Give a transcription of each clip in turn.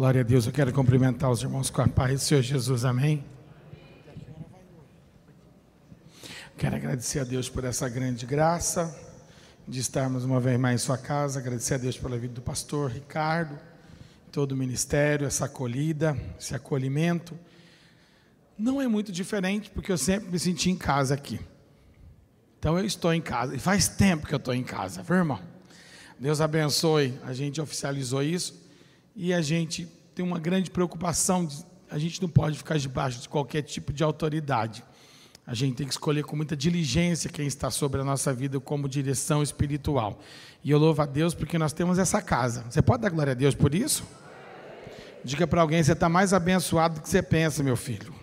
Glória a Deus, eu quero cumprimentar os irmãos com a paz do Senhor Jesus, amém. Quero agradecer a Deus por essa grande graça de estarmos uma vez mais em sua casa, agradecer a Deus pela vida do pastor Ricardo, todo o ministério, essa acolhida, esse acolhimento. Não é muito diferente, porque eu sempre me senti em casa aqui. Então eu estou em casa, e faz tempo que eu estou em casa, viu, irmão? Deus abençoe, a gente oficializou isso e a gente tem uma grande preocupação, de, a gente não pode ficar debaixo de qualquer tipo de autoridade. A gente tem que escolher com muita diligência quem está sobre a nossa vida como direção espiritual. E eu louvo a Deus porque nós temos essa casa. Você pode dar glória a Deus por isso? Diga para alguém, você está mais abençoado do que você pensa, meu filho.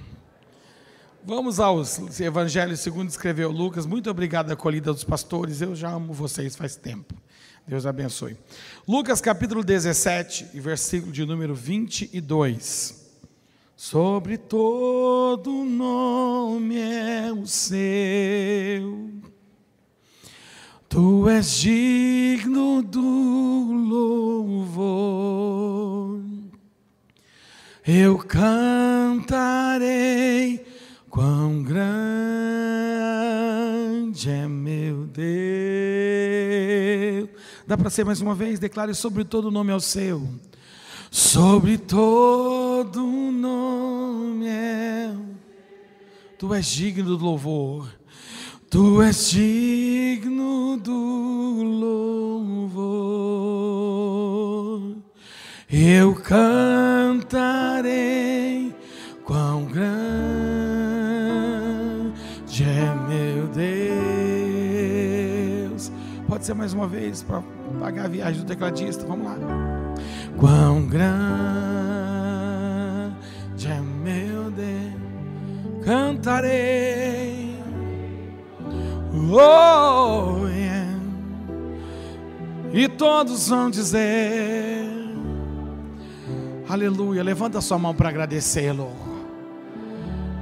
Vamos aos evangelhos segundo escreveu Lucas. Muito obrigado, acolhida dos pastores. Eu já amo vocês faz tempo. Deus abençoe. Lucas capítulo 17, versículo de número 22. Sobre todo nome é o seu, tu és digno do louvor. Eu cantarei quão grande é meu Deus. Dá para ser mais uma vez? Declare sobre todo nome ao seu sobre todo nome é. Tu és digno do louvor, tu és digno do louvor. Eu cantarei quão grande Mais uma vez para pagar a viagem do tecladista, vamos lá. Quão grande é meu Deus, cantarei. Oh, yeah. E todos vão dizer, Aleluia. Levanta sua mão para agradecê-lo.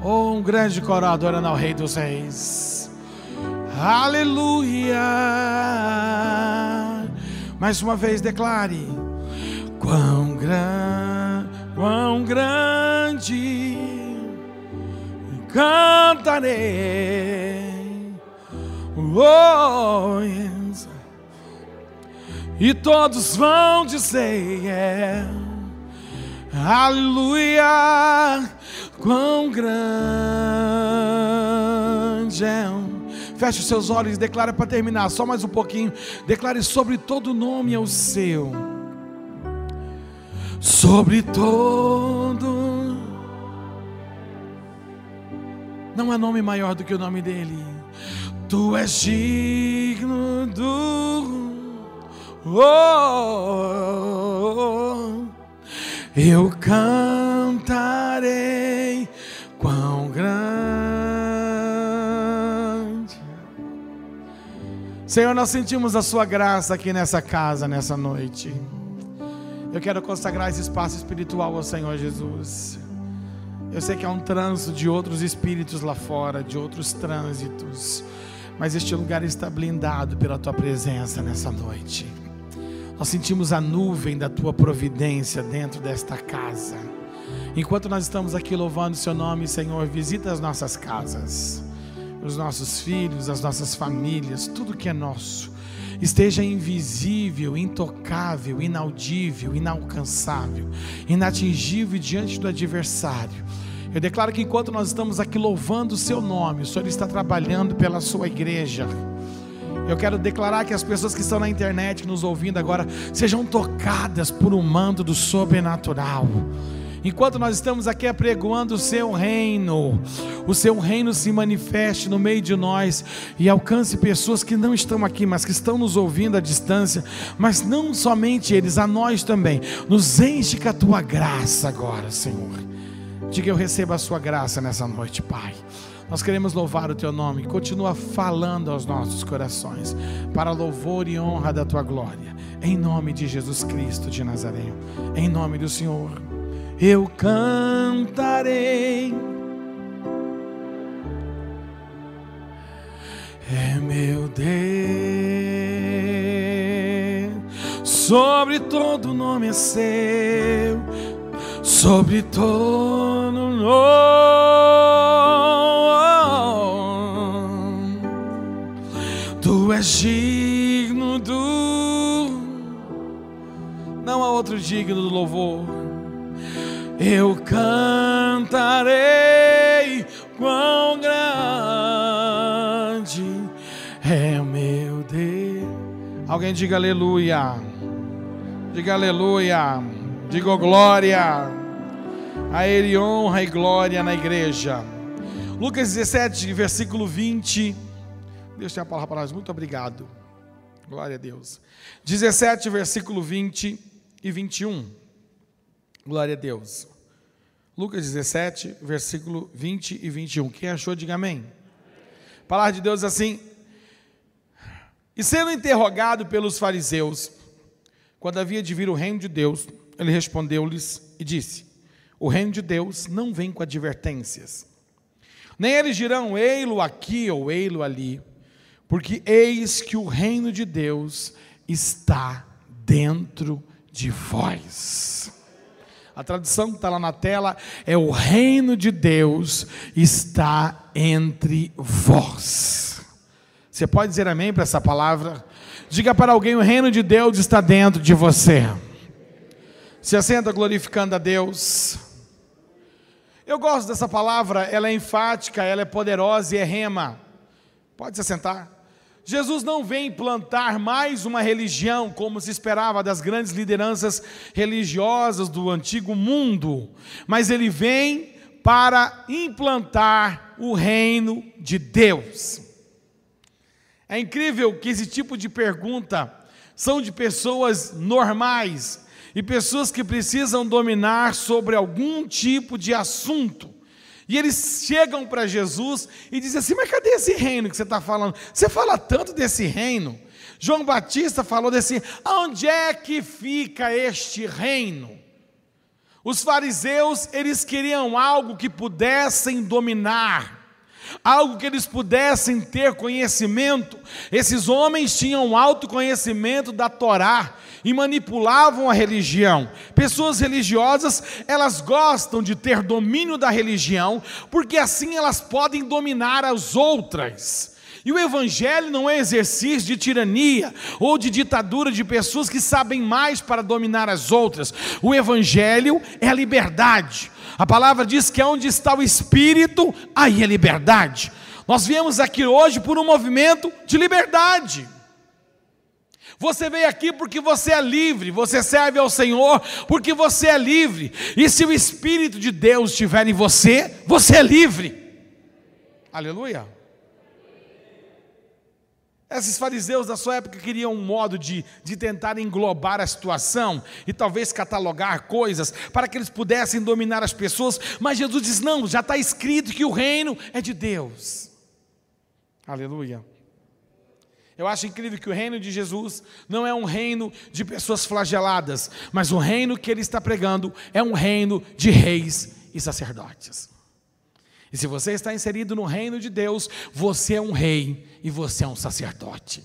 Oh, um grande coral adorando ao Rei dos Reis. Aleluia. Mais uma vez declare Quão, gran, quão grande cantarei, oh, yes. e todos vão dizer, yeah. aleluia, quão grande é. Feche os seus olhos e declare para terminar, só mais um pouquinho. Declare sobre todo nome é o seu sobre todo. Não há nome maior do que o nome dele. Tu és digno do. Oh, eu cantarei quão grande. Senhor, nós sentimos a Sua graça aqui nessa casa, nessa noite. Eu quero consagrar esse espaço espiritual ao Senhor Jesus. Eu sei que há um trânsito de outros espíritos lá fora, de outros trânsitos, mas este lugar está blindado pela tua presença nessa noite. Nós sentimos a nuvem da tua providência dentro desta casa. Enquanto nós estamos aqui louvando o seu nome, Senhor, visita as nossas casas, os nossos filhos, as nossas famílias, tudo que é nosso esteja invisível, intocável, inaudível, inalcançável, inatingível diante do adversário. Eu declaro que enquanto nós estamos aqui louvando o seu nome, o Senhor está trabalhando pela sua igreja. Eu quero declarar que as pessoas que estão na internet nos ouvindo agora sejam tocadas por um mando do sobrenatural enquanto nós estamos aqui apregoando o seu reino, o seu reino se manifeste no meio de nós e alcance pessoas que não estão aqui, mas que estão nos ouvindo à distância, mas não somente eles, a nós também. Nos enche com a tua graça agora, Senhor. Diga eu recebo a sua graça nessa noite, Pai. Nós queremos louvar o teu nome. Continua falando aos nossos corações, para louvor e honra da tua glória. Em nome de Jesus Cristo de Nazaré. Em nome do Senhor eu cantarei. É meu Deus, sobre todo nome é seu, sobre todo Tu és digno do. Não há outro digno do louvor. Eu cantarei quão grande é meu Deus. Alguém diga aleluia. Diga aleluia. Diga glória. A Ele honra e glória na igreja. Lucas 17, versículo 20. Deus tem a palavra para nós. Muito obrigado. Glória a Deus. 17, versículo 20 e 21. Glória a Deus. Lucas 17, versículo 20 e 21. Quem achou, diga amém. A palavra de Deus assim. E sendo interrogado pelos fariseus, quando havia de vir o reino de Deus, ele respondeu-lhes e disse: O reino de Deus não vem com advertências. Nem eles dirão, ei-lo aqui ou ei-lo ali, porque eis que o reino de Deus está dentro de vós. A tradução que está lá na tela é: o reino de Deus está entre vós. Você pode dizer amém para essa palavra? Diga para alguém: o reino de Deus está dentro de você. Se assenta glorificando a Deus. Eu gosto dessa palavra, ela é enfática, ela é poderosa e é rema. Pode se assentar. Jesus não vem implantar mais uma religião, como se esperava das grandes lideranças religiosas do antigo mundo, mas ele vem para implantar o reino de Deus. É incrível que esse tipo de pergunta são de pessoas normais e pessoas que precisam dominar sobre algum tipo de assunto. E eles chegam para Jesus e dizem assim: Mas cadê esse reino que você está falando? Você fala tanto desse reino. João Batista falou desse: Onde é que fica este reino? Os fariseus, eles queriam algo que pudessem dominar, algo que eles pudessem ter conhecimento. Esses homens tinham alto conhecimento da Torá, e manipulavam a religião. Pessoas religiosas, elas gostam de ter domínio da religião, porque assim elas podem dominar as outras. E o Evangelho não é exercício de tirania ou de ditadura de pessoas que sabem mais para dominar as outras. O Evangelho é a liberdade. A palavra diz que onde está o Espírito, aí é liberdade. Nós viemos aqui hoje por um movimento de liberdade. Você veio aqui porque você é livre, você serve ao Senhor porque você é livre. E se o Espírito de Deus estiver em você, você é livre. Aleluia. Esses fariseus da sua época queriam um modo de, de tentar englobar a situação e talvez catalogar coisas para que eles pudessem dominar as pessoas, mas Jesus diz: não, já está escrito que o reino é de Deus. Aleluia. Eu acho incrível que o reino de Jesus não é um reino de pessoas flageladas, mas o reino que ele está pregando é um reino de reis e sacerdotes. E se você está inserido no reino de Deus, você é um rei e você é um sacerdote.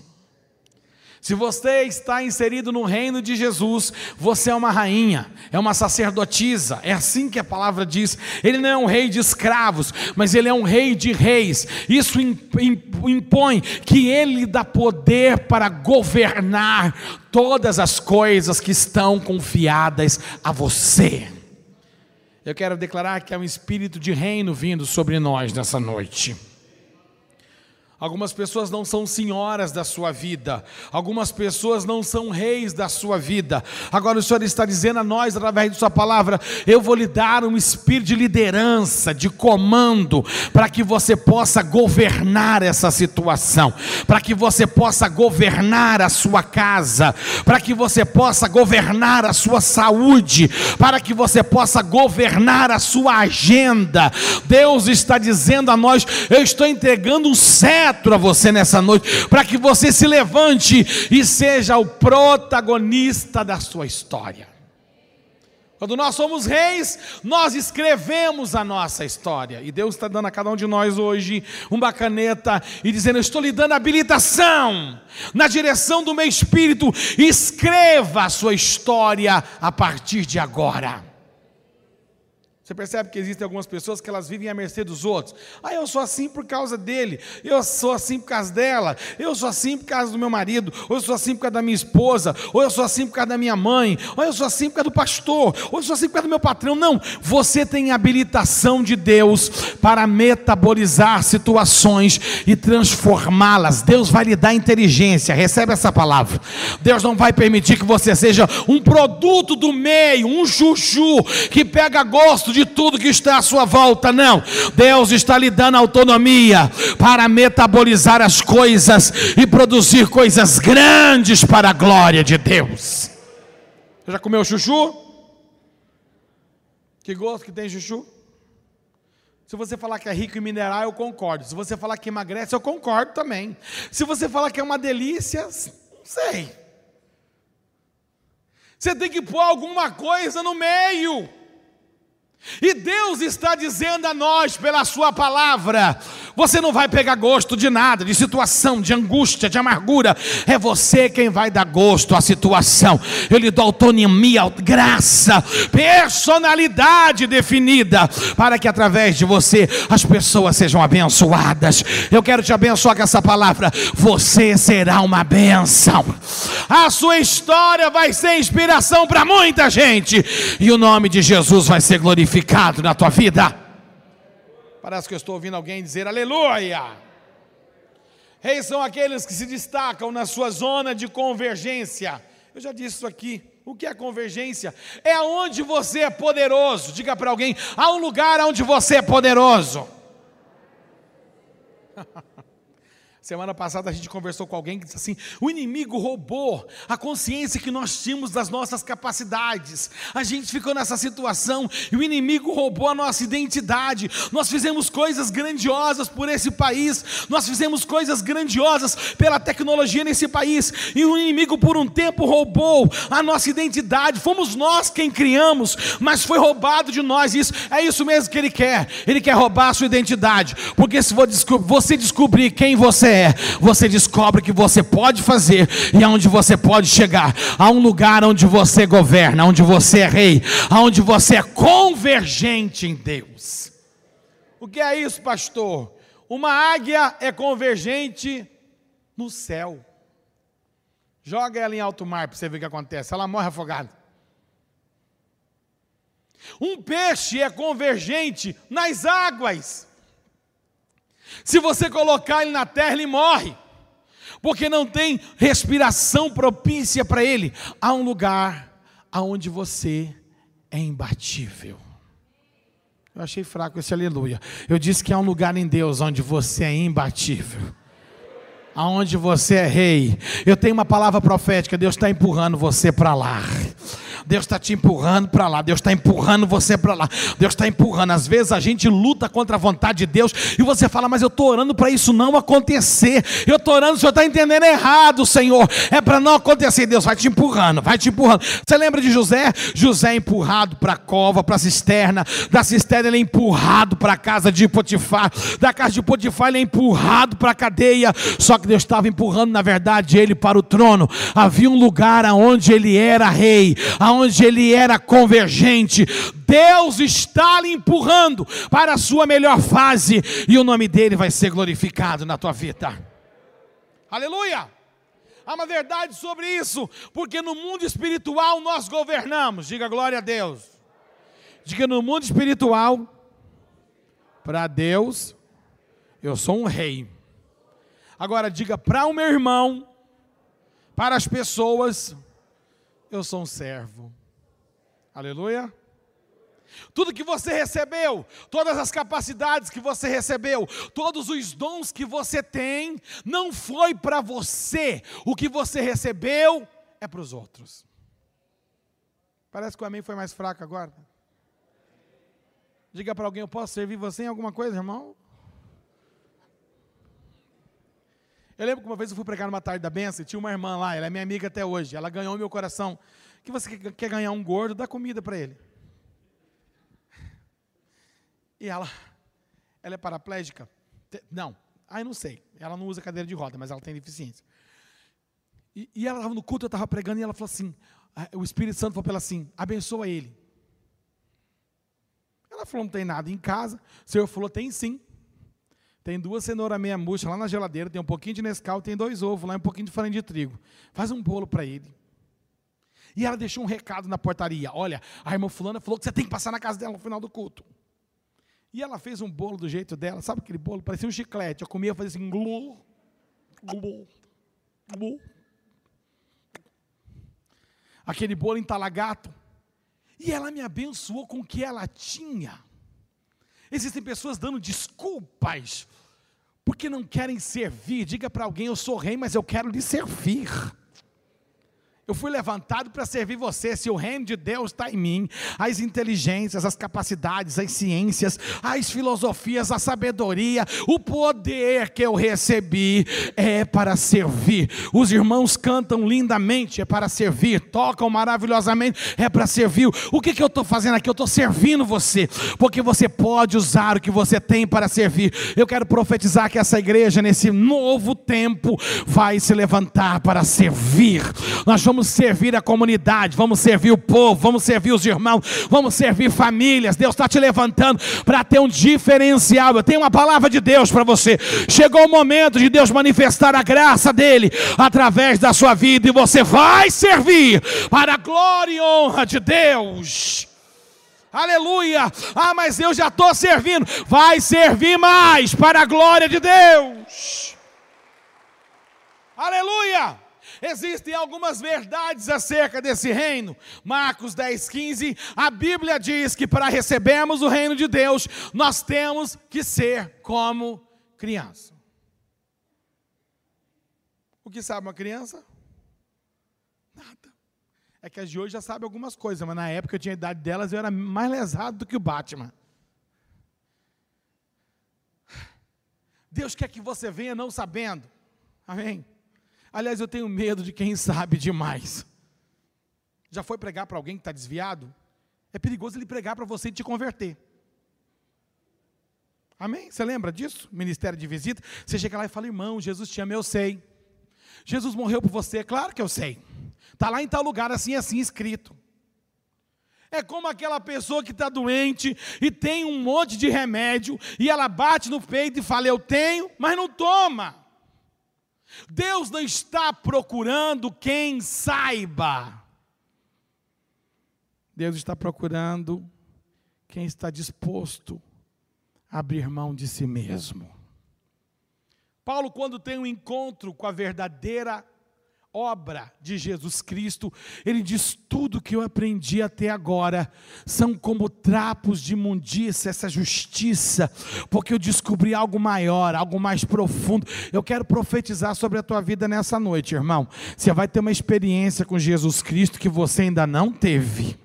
Se você está inserido no reino de Jesus, você é uma rainha, é uma sacerdotisa, é assim que a palavra diz. Ele não é um rei de escravos, mas ele é um rei de reis. Isso impõe que ele dá poder para governar todas as coisas que estão confiadas a você. Eu quero declarar que há um espírito de reino vindo sobre nós nessa noite. Algumas pessoas não são senhoras da sua vida, algumas pessoas não são reis da sua vida. Agora o Senhor está dizendo a nós, através de Sua palavra: eu vou lhe dar um espírito de liderança, de comando, para que você possa governar essa situação, para que você possa governar a sua casa, para que você possa governar a sua saúde, para que você possa governar a sua agenda. Deus está dizendo a nós: eu estou entregando um cetro cetro a você nessa noite, para que você se levante e seja o protagonista da sua história. Quando nós somos reis, nós escrevemos a nossa história. E Deus está dando a cada um de nós hoje uma caneta e dizendo: Eu estou lhe dando habilitação na direção do meu espírito. Escreva a sua história a partir de agora. Você percebe que existem algumas pessoas que elas vivem à mercê dos outros. Ah, eu sou assim por causa dele, eu sou assim por causa dela, eu sou assim por causa do meu marido, ou eu sou assim por causa da minha esposa, ou eu sou assim por causa da minha mãe, ou eu sou assim por causa do pastor, ou eu sou assim por causa do meu patrão. Não, você tem habilitação de Deus para metabolizar situações e transformá-las. Deus vai lhe dar inteligência, recebe essa palavra. Deus não vai permitir que você seja um produto do meio, um chuchu que pega gosto de tudo que está à sua volta, não. Deus está lhe dando autonomia para metabolizar as coisas e produzir coisas grandes para a glória de Deus. Você já comeu chuchu? Que gosto que tem chuchu? Se você falar que é rico em mineral, eu concordo. Se você falar que emagrece, eu concordo também. Se você falar que é uma delícia, sei. Você tem que pôr alguma coisa no meio. E Deus está dizendo a nós, pela Sua palavra: você não vai pegar gosto de nada, de situação, de angústia, de amargura. É você quem vai dar gosto à situação. Eu lhe dou autonomia, graça, personalidade definida, para que através de você as pessoas sejam abençoadas. Eu quero te abençoar com essa palavra. Você será uma bênção. A sua história vai ser inspiração para muita gente, e o nome de Jesus vai ser glorificado na tua vida. Parece que eu estou ouvindo alguém dizer aleluia. Reis são aqueles que se destacam na sua zona de convergência. Eu já disse isso aqui. O que é convergência? É onde você é poderoso. Diga para alguém: há um lugar onde você é poderoso. Semana passada a gente conversou com alguém que disse assim: o inimigo roubou a consciência que nós tínhamos das nossas capacidades. A gente ficou nessa situação e o inimigo roubou a nossa identidade. Nós fizemos coisas grandiosas por esse país, nós fizemos coisas grandiosas pela tecnologia nesse país e o inimigo por um tempo roubou a nossa identidade. Fomos nós quem criamos, mas foi roubado de nós. Isso é isso mesmo que ele quer. Ele quer roubar a sua identidade, porque se você descobrir quem você é, você descobre que você pode fazer e aonde você pode chegar. Há um lugar onde você governa, onde você é rei, onde você é convergente em Deus. O que é isso, pastor? Uma águia é convergente no céu. Joga ela em alto mar para você ver o que acontece. Ela morre afogada. Um peixe é convergente nas águas. Se você colocar ele na terra, ele morre, porque não tem respiração propícia para ele. Há um lugar aonde você é imbatível. Eu achei fraco esse aleluia. Eu disse que há um lugar em Deus onde você é imbatível. Aonde você é rei. Eu tenho uma palavra profética, Deus está empurrando você para lá. Deus está te empurrando para lá, Deus está empurrando você para lá, Deus está empurrando. Às vezes a gente luta contra a vontade de Deus e você fala, mas eu estou orando para isso não acontecer. Eu estou orando, o senhor está entendendo errado, Senhor. É para não acontecer. Deus vai te empurrando, vai te empurrando. Você lembra de José? José é empurrado para a cova, para a cisterna. Da cisterna ele é empurrado para a casa de Potifar. Da casa de Potifar ele é empurrado para a cadeia. Só que Deus estava empurrando, na verdade, ele para o trono. Havia um lugar aonde ele era rei, aonde ele era convergente. Deus está lhe empurrando para a sua melhor fase e o nome dele vai ser glorificado na tua vida. Aleluia! Há uma verdade sobre isso, porque no mundo espiritual nós governamos. Diga glória a Deus. Diga no mundo espiritual, para Deus, eu sou um rei. Agora diga para o meu irmão, para as pessoas, eu sou um servo. Aleluia. Tudo que você recebeu, todas as capacidades que você recebeu, todos os dons que você tem, não foi para você. O que você recebeu é para os outros. Parece que o amém foi mais fraco agora. Diga para alguém: eu posso servir você em alguma coisa, irmão? Eu lembro que uma vez eu fui pregar numa tarde da benção e tinha uma irmã lá, ela é minha amiga até hoje. Ela ganhou meu coração. Que você quer ganhar um gordo, dá comida para ele. E ela, ela é paraplégica? Não, ai não sei. Ela não usa cadeira de roda, mas ela tem deficiência. E, e ela estava no culto, eu estava pregando e ela falou assim: o Espírito Santo falou para ela assim: abençoa ele. Ela falou: não tem nada em casa. O senhor falou: tem sim. Tem duas cenouras meia murcha lá na geladeira, tem um pouquinho de Nescau, tem dois ovos lá, um pouquinho de farinha de trigo. Faz um bolo para ele. E ela deixou um recado na portaria. Olha, a irmã fulana falou que você tem que passar na casa dela no final do culto. E ela fez um bolo do jeito dela, sabe aquele bolo? Parecia um chiclete. Eu comia, fazia assim, glu, glu, glu. Aquele bolo entalagato. E ela me abençoou com o que ela tinha. Existem pessoas dando desculpas porque não querem servir. Diga para alguém: eu sou rei, mas eu quero lhe servir. Eu fui levantado para servir você. Se o reino de Deus está em mim, as inteligências, as capacidades, as ciências, as filosofias, a sabedoria, o poder que eu recebi é para servir. Os irmãos cantam lindamente, é para servir. Tocam maravilhosamente, é para servir. O que, que eu estou fazendo aqui? Eu estou servindo você, porque você pode usar o que você tem para servir. Eu quero profetizar que essa igreja, nesse novo tempo, vai se levantar para servir. Nós vamos servir a comunidade, vamos servir o povo, vamos servir os irmãos, vamos servir famílias. Deus está te levantando para ter um diferencial. Eu tenho uma palavra de Deus para você. Chegou o momento de Deus manifestar a graça dele através da sua vida e você vai servir para a glória e honra de Deus. Aleluia! Ah, mas eu já estou servindo. Vai servir mais para a glória de Deus. Aleluia! Existem algumas verdades acerca desse reino. Marcos 10, 15, a Bíblia diz que para recebermos o reino de Deus, nós temos que ser como criança. O que sabe uma criança? Nada. É que as de hoje já sabem algumas coisas, mas na época eu tinha a idade delas, eu era mais lesado do que o Batman. Deus quer que você venha não sabendo. Amém? Aliás, eu tenho medo de quem sabe demais. Já foi pregar para alguém que está desviado? É perigoso ele pregar para você e te converter. Amém? Você lembra disso? Ministério de visita. Você chega lá e fala, irmão, Jesus te ama, eu sei. Jesus morreu por você, claro que eu sei. Está lá em tal lugar, assim, assim, escrito. É como aquela pessoa que está doente e tem um monte de remédio e ela bate no peito e fala, eu tenho, mas não toma. Deus não está procurando quem saiba. Deus está procurando quem está disposto a abrir mão de si mesmo. Paulo, quando tem um encontro com a verdadeira obra de Jesus Cristo, ele diz: tudo que eu aprendi até agora são como trapos de imundícia, essa justiça, porque eu descobri algo maior, algo mais profundo. Eu quero profetizar sobre a tua vida nessa noite, irmão. Você vai ter uma experiência com Jesus Cristo que você ainda não teve.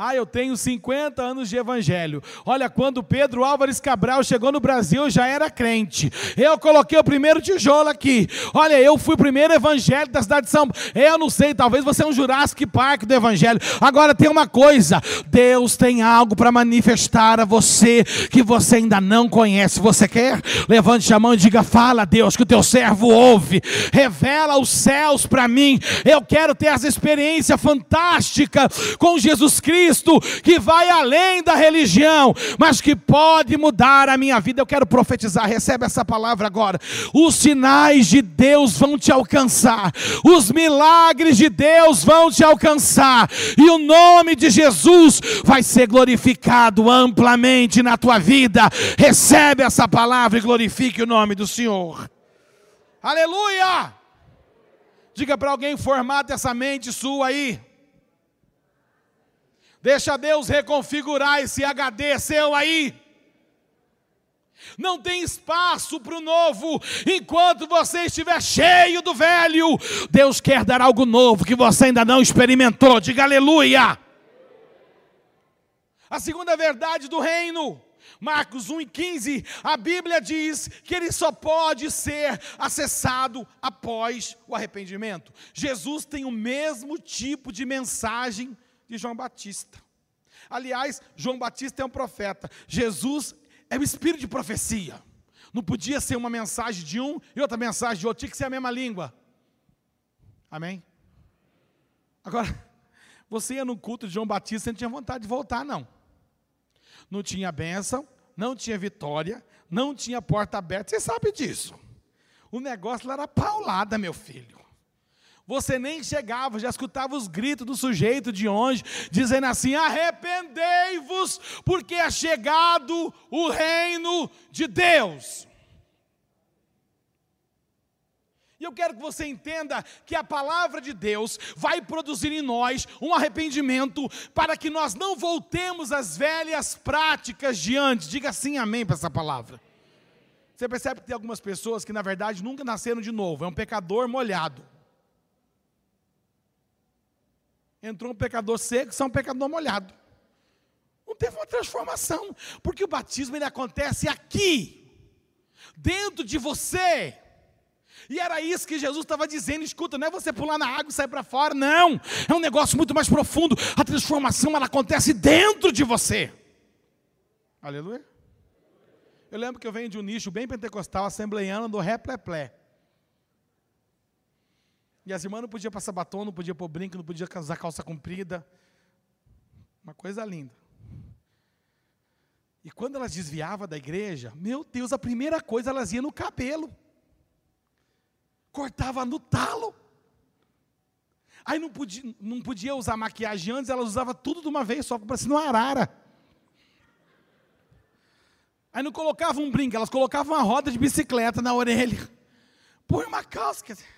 Ah, eu tenho 50 anos de evangelho. Olha, quando Pedro Álvares Cabral chegou no Brasil, eu já era crente. Eu coloquei o primeiro tijolo aqui. Olha, eu fui o primeiro evangelho da cidade de São Paulo. Eu não sei, talvez você é um Jurassic Park do evangelho. Agora tem uma coisa: Deus tem algo para manifestar a você que você ainda não conhece. Você quer? Levante a mão e diga: Fala, Deus, que o teu servo ouve. Revela os céus para mim. Eu quero ter essa experiência fantástica com Jesus Cristo Cristo que vai além da religião, mas que pode mudar a minha vida. Eu quero profetizar, recebe essa palavra agora. Os sinais de Deus vão te alcançar, os milagres de Deus vão te alcançar, e o nome de Jesus vai ser glorificado amplamente na tua vida. Recebe essa palavra e glorifique o nome do Senhor. Aleluia! Diga para alguém formata essa mente sua aí. Deixa Deus reconfigurar esse HD seu aí. Não tem espaço para o novo enquanto você estiver cheio do velho. Deus quer dar algo novo que você ainda não experimentou. Diga aleluia. A segunda verdade do reino, Marcos 1 e 15, a Bíblia diz que ele só pode ser acessado após o arrependimento. Jesus tem o mesmo tipo de mensagem de João Batista. Aliás, João Batista é um profeta. Jesus é o espírito de profecia. Não podia ser uma mensagem de um e outra mensagem de outro, tinha que ser a mesma língua. Amém? Agora, você ia no culto de João Batista, você não tinha vontade de voltar, não. Não tinha bênção, não tinha vitória, não tinha porta aberta. Você sabe disso. O negócio lá era paulada, meu filho. Você nem chegava, já escutava os gritos do sujeito de onde, dizendo assim: arrependei-vos, porque é chegado o reino de Deus. E eu quero que você entenda que a palavra de Deus vai produzir em nós um arrependimento para que nós não voltemos às velhas práticas de antes. Diga assim amém para essa palavra. Você percebe que tem algumas pessoas que na verdade nunca nasceram de novo, é um pecador molhado. Entrou um pecador seco, são um pecador molhado. Não teve uma transformação, porque o batismo ele acontece aqui, dentro de você. E era isso que Jesus estava dizendo: escuta, não é você pular na água e sair para fora, não. É um negócio muito mais profundo. A transformação ela acontece dentro de você. Aleluia. Eu lembro que eu venho de um nicho bem pentecostal, assembleiano do Repleplé. E as irmãs não podiam passar batom, não podia pôr brinco, não podia usar calça comprida. Uma coisa linda. E quando elas desviavam da igreja, meu Deus, a primeira coisa elas iam no cabelo cortava no talo. Aí não podia, não podia usar maquiagem antes, ela usava tudo de uma vez só, parecendo uma arara. Aí não colocava um brinco, elas colocavam uma roda de bicicleta na orelha. Põe uma calça. Quer dizer,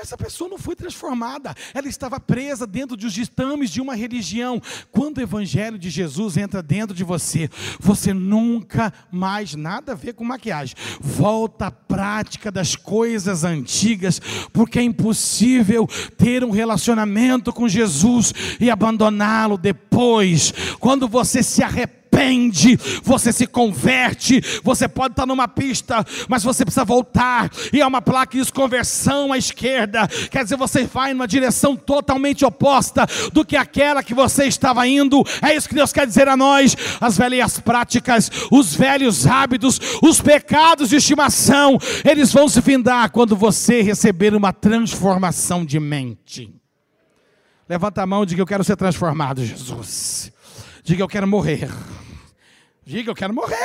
Essa pessoa não foi transformada, ela estava presa dentro dos ditames de uma religião. Quando o Evangelho de Jesus entra dentro de você, você nunca mais nada a ver com maquiagem. Volta à prática das coisas antigas, porque é impossível ter um relacionamento com Jesus e abandoná-lo depois. Quando você se arrepende, arrepende, você se converte, você pode estar numa pista, mas você precisa voltar, e há uma placa de conversão à esquerda, quer dizer, você vai numa direção totalmente oposta do que aquela que você estava indo, é isso que Deus quer dizer a nós, as velhas práticas, os velhos hábitos, os pecados de estimação, eles vão se findar quando você receber uma transformação de mente. Levanta a mão e diga: Eu quero ser transformado, Jesus. Diga: Eu quero morrer. Diga, eu quero morrer.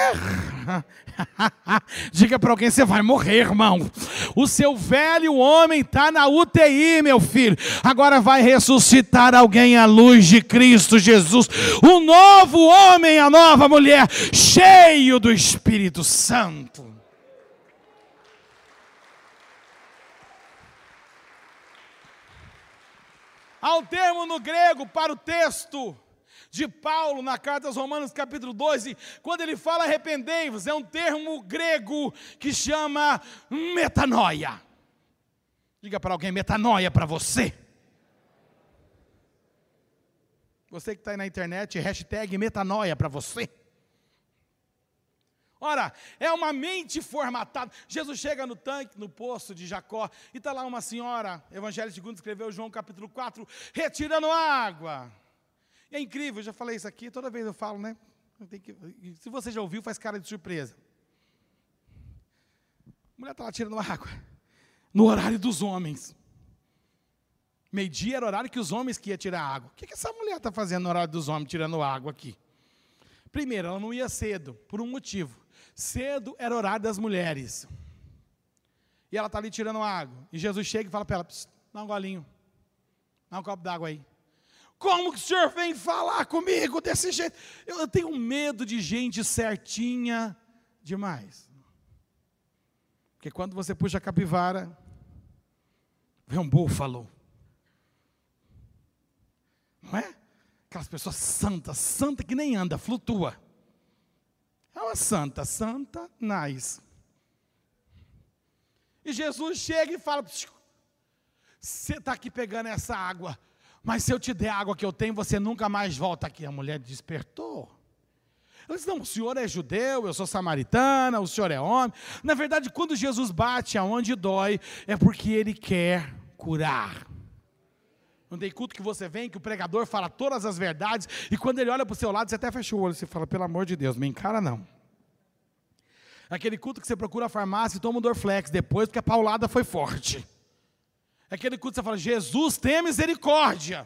Diga para alguém, você vai morrer, irmão. O seu velho homem está na UTI, meu filho. Agora vai ressuscitar alguém à luz de Cristo Jesus. Um novo homem, a nova mulher, cheio do Espírito Santo. Há um termo no grego para o texto de Paulo na carta aos Romanos, capítulo 12, quando ele fala arrependei-vos, é um termo grego que chama metanoia. Diga para alguém, metanoia para você. Você que está aí na internet, hashtag metanoia para você. Ora, é uma mente formatada. Jesus chega no tanque, no poço de Jacó, e está lá uma senhora, Evangelho segundo escreveu João capítulo 4, retirando água. É incrível, eu já falei isso aqui, toda vez eu falo, né? Que, se você já ouviu, faz cara de surpresa. A mulher está lá tirando água. No horário dos homens. Meio-dia era o horário que os homens que iam tirar água. O que, que essa mulher está fazendo no horário dos homens, tirando água aqui? Primeiro, ela não ia cedo, por um motivo. Cedo era o horário das mulheres. E ela está ali tirando água. E Jesus chega e fala para ela: dá um golinho, dá um copo d'água aí. Como que o senhor vem falar comigo desse jeito? Eu tenho medo de gente certinha demais. Porque quando você puxa a capivara, vem um búfalo. Não é? Aquelas pessoas santas, santa que nem anda, flutua. É uma santa, santa, nice. E Jesus chega e fala: Você está aqui pegando essa água mas se eu te der a água que eu tenho, você nunca mais volta aqui. A mulher despertou. Ela disse: Não, o senhor é judeu, eu sou samaritana, o senhor é homem. Na verdade, quando Jesus bate aonde dói, é porque ele quer curar. Não tem culto que você vem, que o pregador fala todas as verdades, e quando ele olha para o seu lado, você até fecha o olho, você fala, pelo amor de Deus, me encara não. Aquele culto que você procura a farmácia e toma um Dorflex depois, porque a paulada foi forte. Aquele culto que você fala, Jesus tem misericórdia.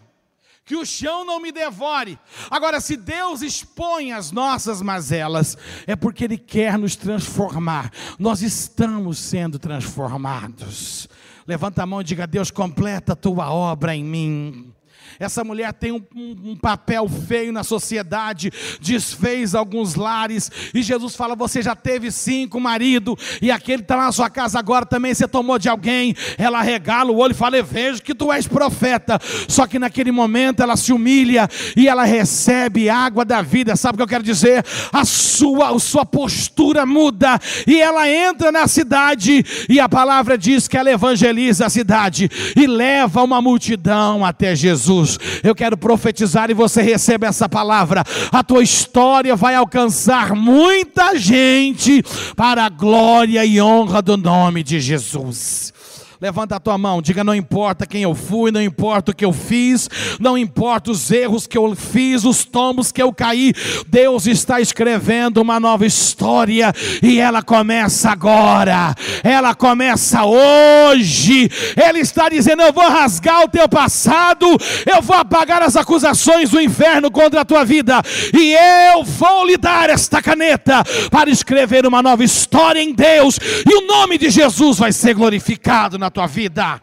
que o chão não me devore. Agora, se Deus expõe as nossas mazelas, é porque Ele quer nos transformar. Nós estamos sendo transformados. Levanta a mão e diga: Deus, completa a tua obra em mim. Essa mulher tem um, um, um, papel feio na sociedade, desfez alguns lares, e Jesus fala: Você já teve cinco marido, e aquele está na sua casa agora também você tomou de alguém. Ela regala o olho e fala: vejo que tu és profeta. Só que naquele momento ela se humilha e ela recebe água da vida. Sabe o que eu quero dizer? A sua, a sua postura muda, e ela entra na cidade, e a palavra diz que ela evangeliza a cidade e leva uma multidão até Jesus. Eu quero profetizar e você recebe essa palavra. A tua história vai alcançar muita gente para a glória e honra do nome de Jesus. Levanta a tua mão, diga: não importa quem eu fui, não importa o que eu fiz, não importa os erros que eu fiz, os tombos que eu caí, Deus está escrevendo uma nova história e ela começa agora, ela começa hoje. Ele está dizendo: eu vou rasgar o teu passado, eu vou apagar as acusações do inferno contra a tua vida e eu vou lhe dar esta caneta para escrever uma nova história em Deus e o nome de Jesus vai ser glorificado na tua vida.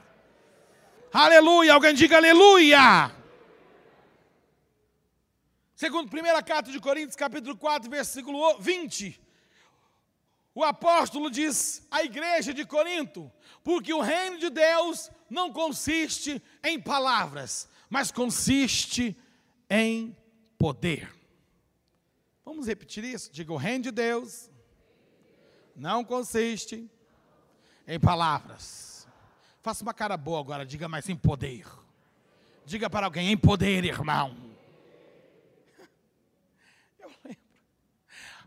Aleluia, alguém diga aleluia. Segundo, primeira carta de Coríntios, capítulo 4, versículo 20. O apóstolo diz à igreja de Corinto: porque o reino de Deus não consiste em palavras, mas consiste em poder. Vamos repetir isso? Diga: o reino de Deus não consiste em palavras Faça uma cara boa agora, diga mais em poder. Diga para alguém, em poder, irmão. Eu lembro.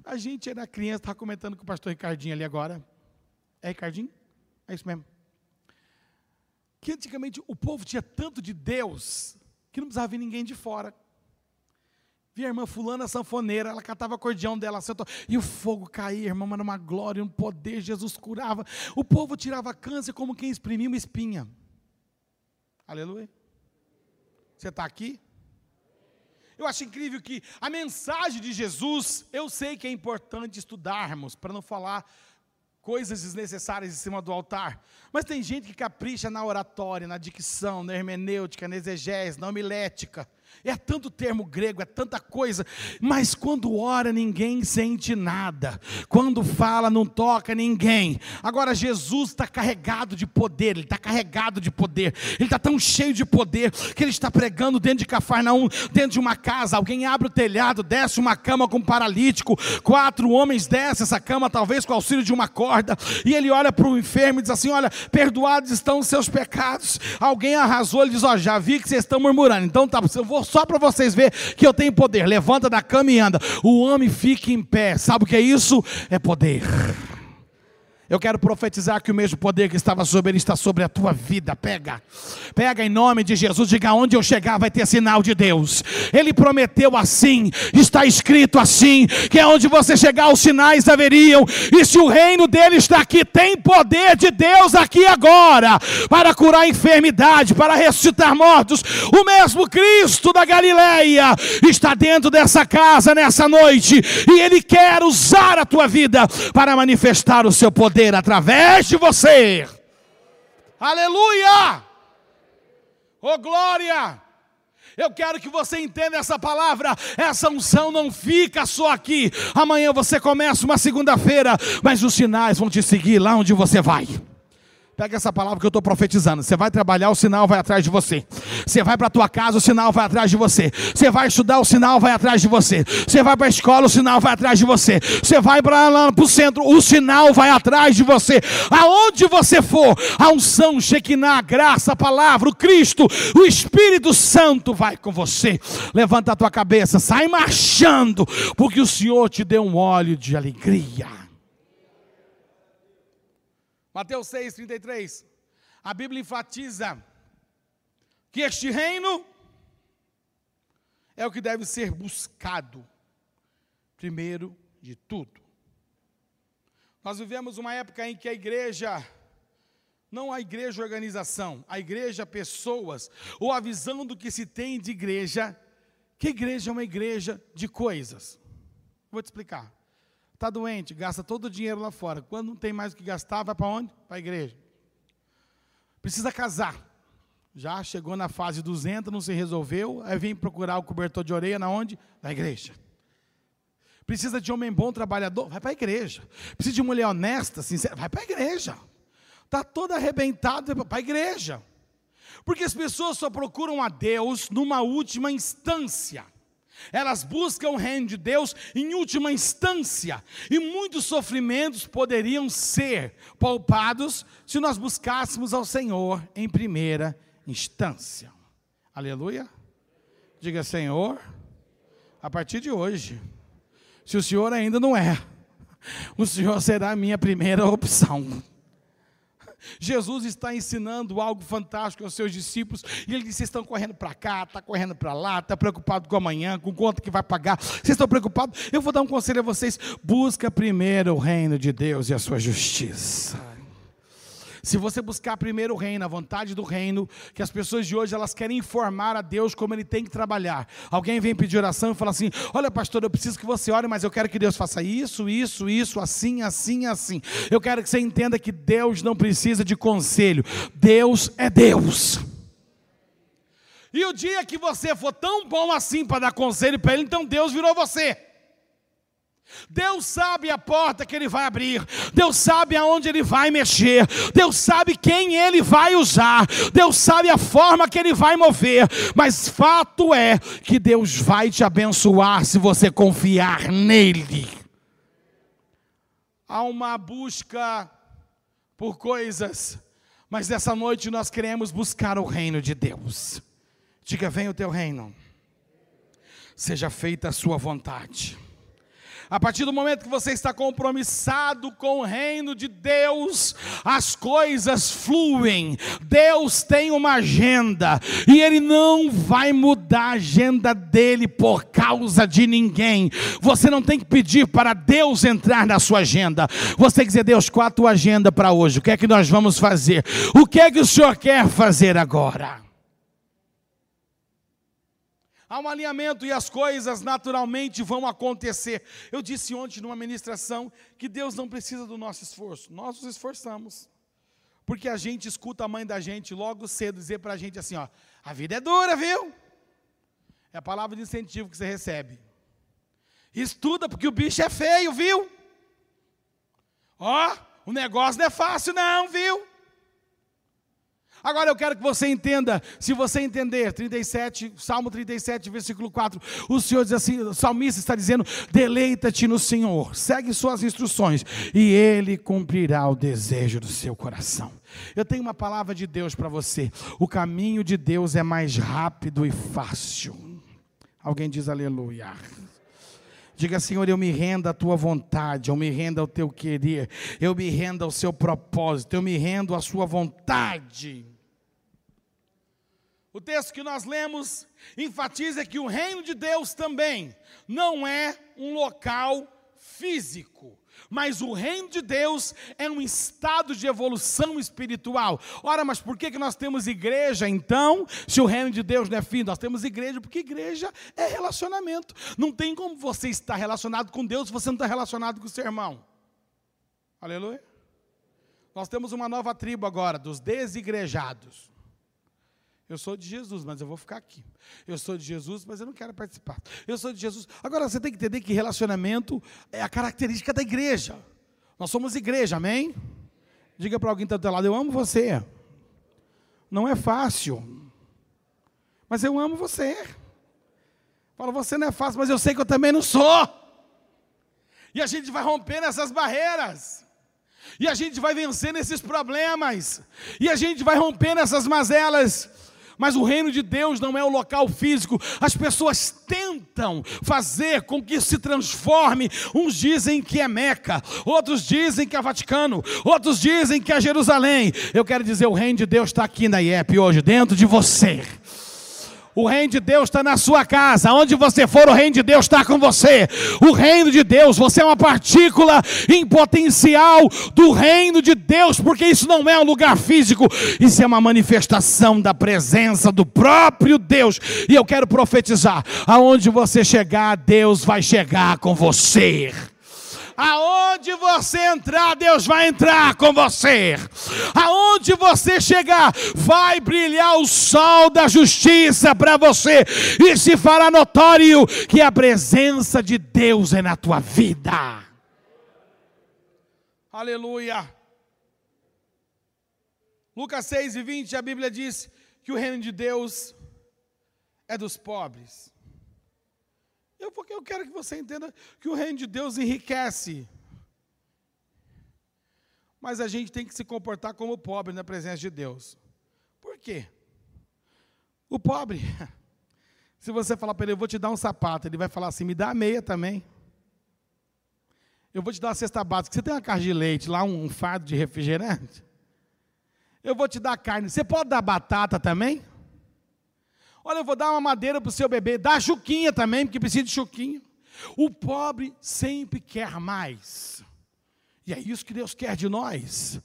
A gente era criança, estava comentando com o pastor Ricardinho ali agora. É Ricardinho? É isso mesmo. Que antigamente o povo tinha tanto de Deus que não precisava vir ninguém de fora. Via a irmã fulana sanfoneira, ela catava acordeão dela, sentou, e o fogo caía, irmã, era uma glória, um poder, Jesus curava. O povo tirava câncer como quem exprimia uma espinha. Aleluia. Você está aqui? Eu acho incrível que a mensagem de Jesus, eu sei que é importante estudarmos, para não falar coisas desnecessárias em cima do altar. Mas tem gente que capricha na oratória, na dicção, na hermenêutica, na exegese, na homilética. É tanto termo grego, é tanta coisa, mas quando ora ninguém sente nada, quando fala não toca ninguém. Agora Jesus está carregado de poder, ele está carregado de poder, ele está tão cheio de poder que ele está pregando dentro de Cafarnaum, dentro de uma casa. Alguém abre o telhado, desce uma cama com um paralítico, quatro homens descem essa cama, talvez com auxílio de uma corda, e ele olha para o enfermo e diz assim: Olha, perdoados estão os seus pecados. Alguém arrasou, ele diz: Ó, já vi que vocês estão murmurando, então tá, eu vou só para vocês verem que eu tenho poder. Levanta da cama e anda. O homem fica em pé. Sabe o que é isso? É poder. Eu quero profetizar que o mesmo poder que estava sobre ele está sobre a tua vida. Pega, pega em nome de Jesus. Diga onde eu chegar vai ter sinal de Deus. Ele prometeu assim, está escrito assim: que aonde você chegar os sinais haveriam. E se o reino dele está aqui, tem poder de Deus aqui agora para curar a enfermidade, para ressuscitar mortos. O mesmo Cristo da Galileia está dentro dessa casa nessa noite e ele quer usar a tua vida para manifestar o seu poder através de você. Aleluia! Oh glória! Eu quero que você entenda essa palavra. Essa unção não fica só aqui. Amanhã você começa uma segunda-feira, mas os sinais vão te seguir lá onde você vai. Pega essa palavra que eu estou profetizando. Você vai trabalhar, o sinal vai atrás de você. Você vai para a tua casa, o sinal vai atrás de você. Você vai estudar, o sinal vai atrás de você. Você vai para a escola, o sinal vai atrás de você. Você vai para lá para o centro, o sinal vai atrás de você. Aonde você for, a unção, Shekinah, a graça, a palavra, o Cristo, o Espírito Santo vai com você. Levanta a tua cabeça, sai marchando, porque o Senhor te deu um óleo de alegria. Mateus 6, 33. A Bíblia enfatiza que este reino é o que deve ser buscado, primeiro de tudo. Nós vivemos uma época em que a igreja Não a igreja organização, a igreja pessoas, ou a visão do que se tem de igreja, que igreja é uma igreja de coisas. Vou te explicar. Está doente, gasta todo o dinheiro lá fora. Quando não tem mais o que gastar, vai para onde? Para a igreja. Precisa casar. Já chegou na fase 200, não se resolveu, aí vem procurar o cobertor de orelha na onde? Na igreja. Precisa de homem bom, trabalhador? Vai para a igreja. Precisa de mulher honesta, sincera? Vai para a igreja. Está todo arrebentado, vai para a igreja. Porque as pessoas só procuram a Deus numa última instância. Elas buscam o reino de Deus em última instância. E muitos sofrimentos poderiam ser poupados se nós buscássemos ao Senhor em primeira instância. Aleluia. Diga, Senhor, a partir de hoje, se o Senhor ainda não é, o Senhor será a minha primeira opção. Jesus está ensinando algo fantástico aos seus discípulos, e ele disse: Vocês estão correndo para cá, está correndo para lá, está preocupado com amanhã, com quanto que vai pagar, vocês estão preocupados? Eu vou dar um conselho a vocês: busca primeiro o reino de Deus e a sua justiça. Se você buscar primeiro o reino, a vontade do reino, que as pessoas de hoje elas querem informar a Deus como ele tem que trabalhar. Alguém vem pedir oração e fala assim: "Olha, pastor, eu preciso que você ore, mas eu quero que Deus faça isso, isso, isso, assim, assim, assim". Eu quero que você entenda que Deus não precisa de conselho. Deus é Deus. E o dia que você for tão bom assim para dar conselho para ele, então Deus virou você. Deus sabe a porta que Ele vai abrir, Deus sabe aonde Ele vai mexer, Deus sabe quem Ele vai usar, Deus sabe a forma que Ele vai mover, mas fato é que Deus vai te abençoar se você confiar nele. Há uma busca por coisas, mas nessa noite nós queremos buscar o reino de Deus. Diga: venha o teu reino, seja feita a sua vontade a partir do momento que você está compromissado com o reino de Deus, as coisas fluem. Deus tem uma agenda e Ele não vai mudar a agenda dele por causa de ninguém. Você não tem que pedir para Deus entrar na sua agenda. Você tem que dizer: Deus, qual a tua agenda para hoje? O que é que nós vamos fazer? O que é que o Senhor quer fazer agora? Há um alinhamento e as coisas naturalmente vão acontecer. Eu disse ontem numa ministração que Deus não precisa do nosso esforço, nós nos esforçamos. Porque a gente escuta a mãe da gente logo cedo dizer para a gente assim: ó, a vida é dura, viu? É a palavra de incentivo que você recebe. Estuda, porque o bicho é feio, viu? Ó, o negócio não é fácil, não, viu? Agora eu quero que você entenda, se você entender, 37, Salmo 37, versículo 4, o Senhor diz assim, o salmista está dizendo: deleita-te no Senhor, segue suas instruções, e Ele cumprirá o desejo do seu coração. Eu tenho uma palavra de Deus para você: o caminho de Deus é mais rápido e fácil. Alguém diz aleluia. Diga, Senhor, eu me rendo à tua vontade, eu me rendo ao teu querer, eu me rendo ao seu propósito, eu me rendo à sua vontade. O texto que nós lemos enfatiza que o reino de Deus também não é um local físico, mas o reino de Deus é um estado de evolução espiritual. Ora, mas por que, que nós temos igreja então, se o reino de Deus não é fim? Nós temos igreja porque igreja é relacionamento. Não tem como você estar relacionado com Deus se você não está relacionado com o seu irmão. Aleluia. Nós temos uma nova tribo agora, dos desigrejados. Eu sou de Jesus, mas eu vou ficar aqui. Eu sou de Jesus, mas eu não quero participar. Eu sou de Jesus. Agora você tem que entender que relacionamento é a característica da igreja. Nós somos igreja, amém? Diga para alguém está do teu lado, eu amo você. Não é fácil. Mas eu amo você. Fala, você não é fácil, mas eu sei que eu também não sou. E a gente vai rompendo essas barreiras. E a gente vai vencendo esses problemas. E a gente vai rompendo essas mazelas mas o reino de Deus não é o local físico. As pessoas tentam fazer com que se transforme. Uns dizem que é Meca, outros dizem que é Vaticano, outros dizem que é Jerusalém. Eu quero dizer, o reino de Deus está aqui na IEP hoje, dentro de você. O reino de Deus está na sua casa. Onde você for, o reino de Deus está com você. O reino de Deus, você é uma partícula em potencial do reino de Deus, porque isso não é um lugar físico, isso é uma manifestação da presença do próprio Deus. E eu quero profetizar: aonde você chegar, Deus vai chegar com você. Aonde você entrar, Deus vai entrar com você. Aonde você chegar, vai brilhar o sol da justiça para você e se fará notório que a presença de Deus é na tua vida. Aleluia. Lucas 6 e 20, a Bíblia diz que o reino de Deus é dos pobres. Eu, porque eu quero que você entenda que o reino de Deus enriquece. Mas a gente tem que se comportar como pobre na presença de Deus. Por quê? O pobre, se você falar para ele, eu vou te dar um sapato, ele vai falar assim, me dá a meia também. Eu vou te dar uma cesta básica. Você tem uma caixa de leite, lá um, um fardo de refrigerante? Eu vou te dar carne. Você pode dar batata também? Olha, eu vou dar uma madeira para o seu bebê. Dá chuquinha também, porque precisa de chuquinha. O pobre sempre quer mais. E é isso que Deus quer de nós.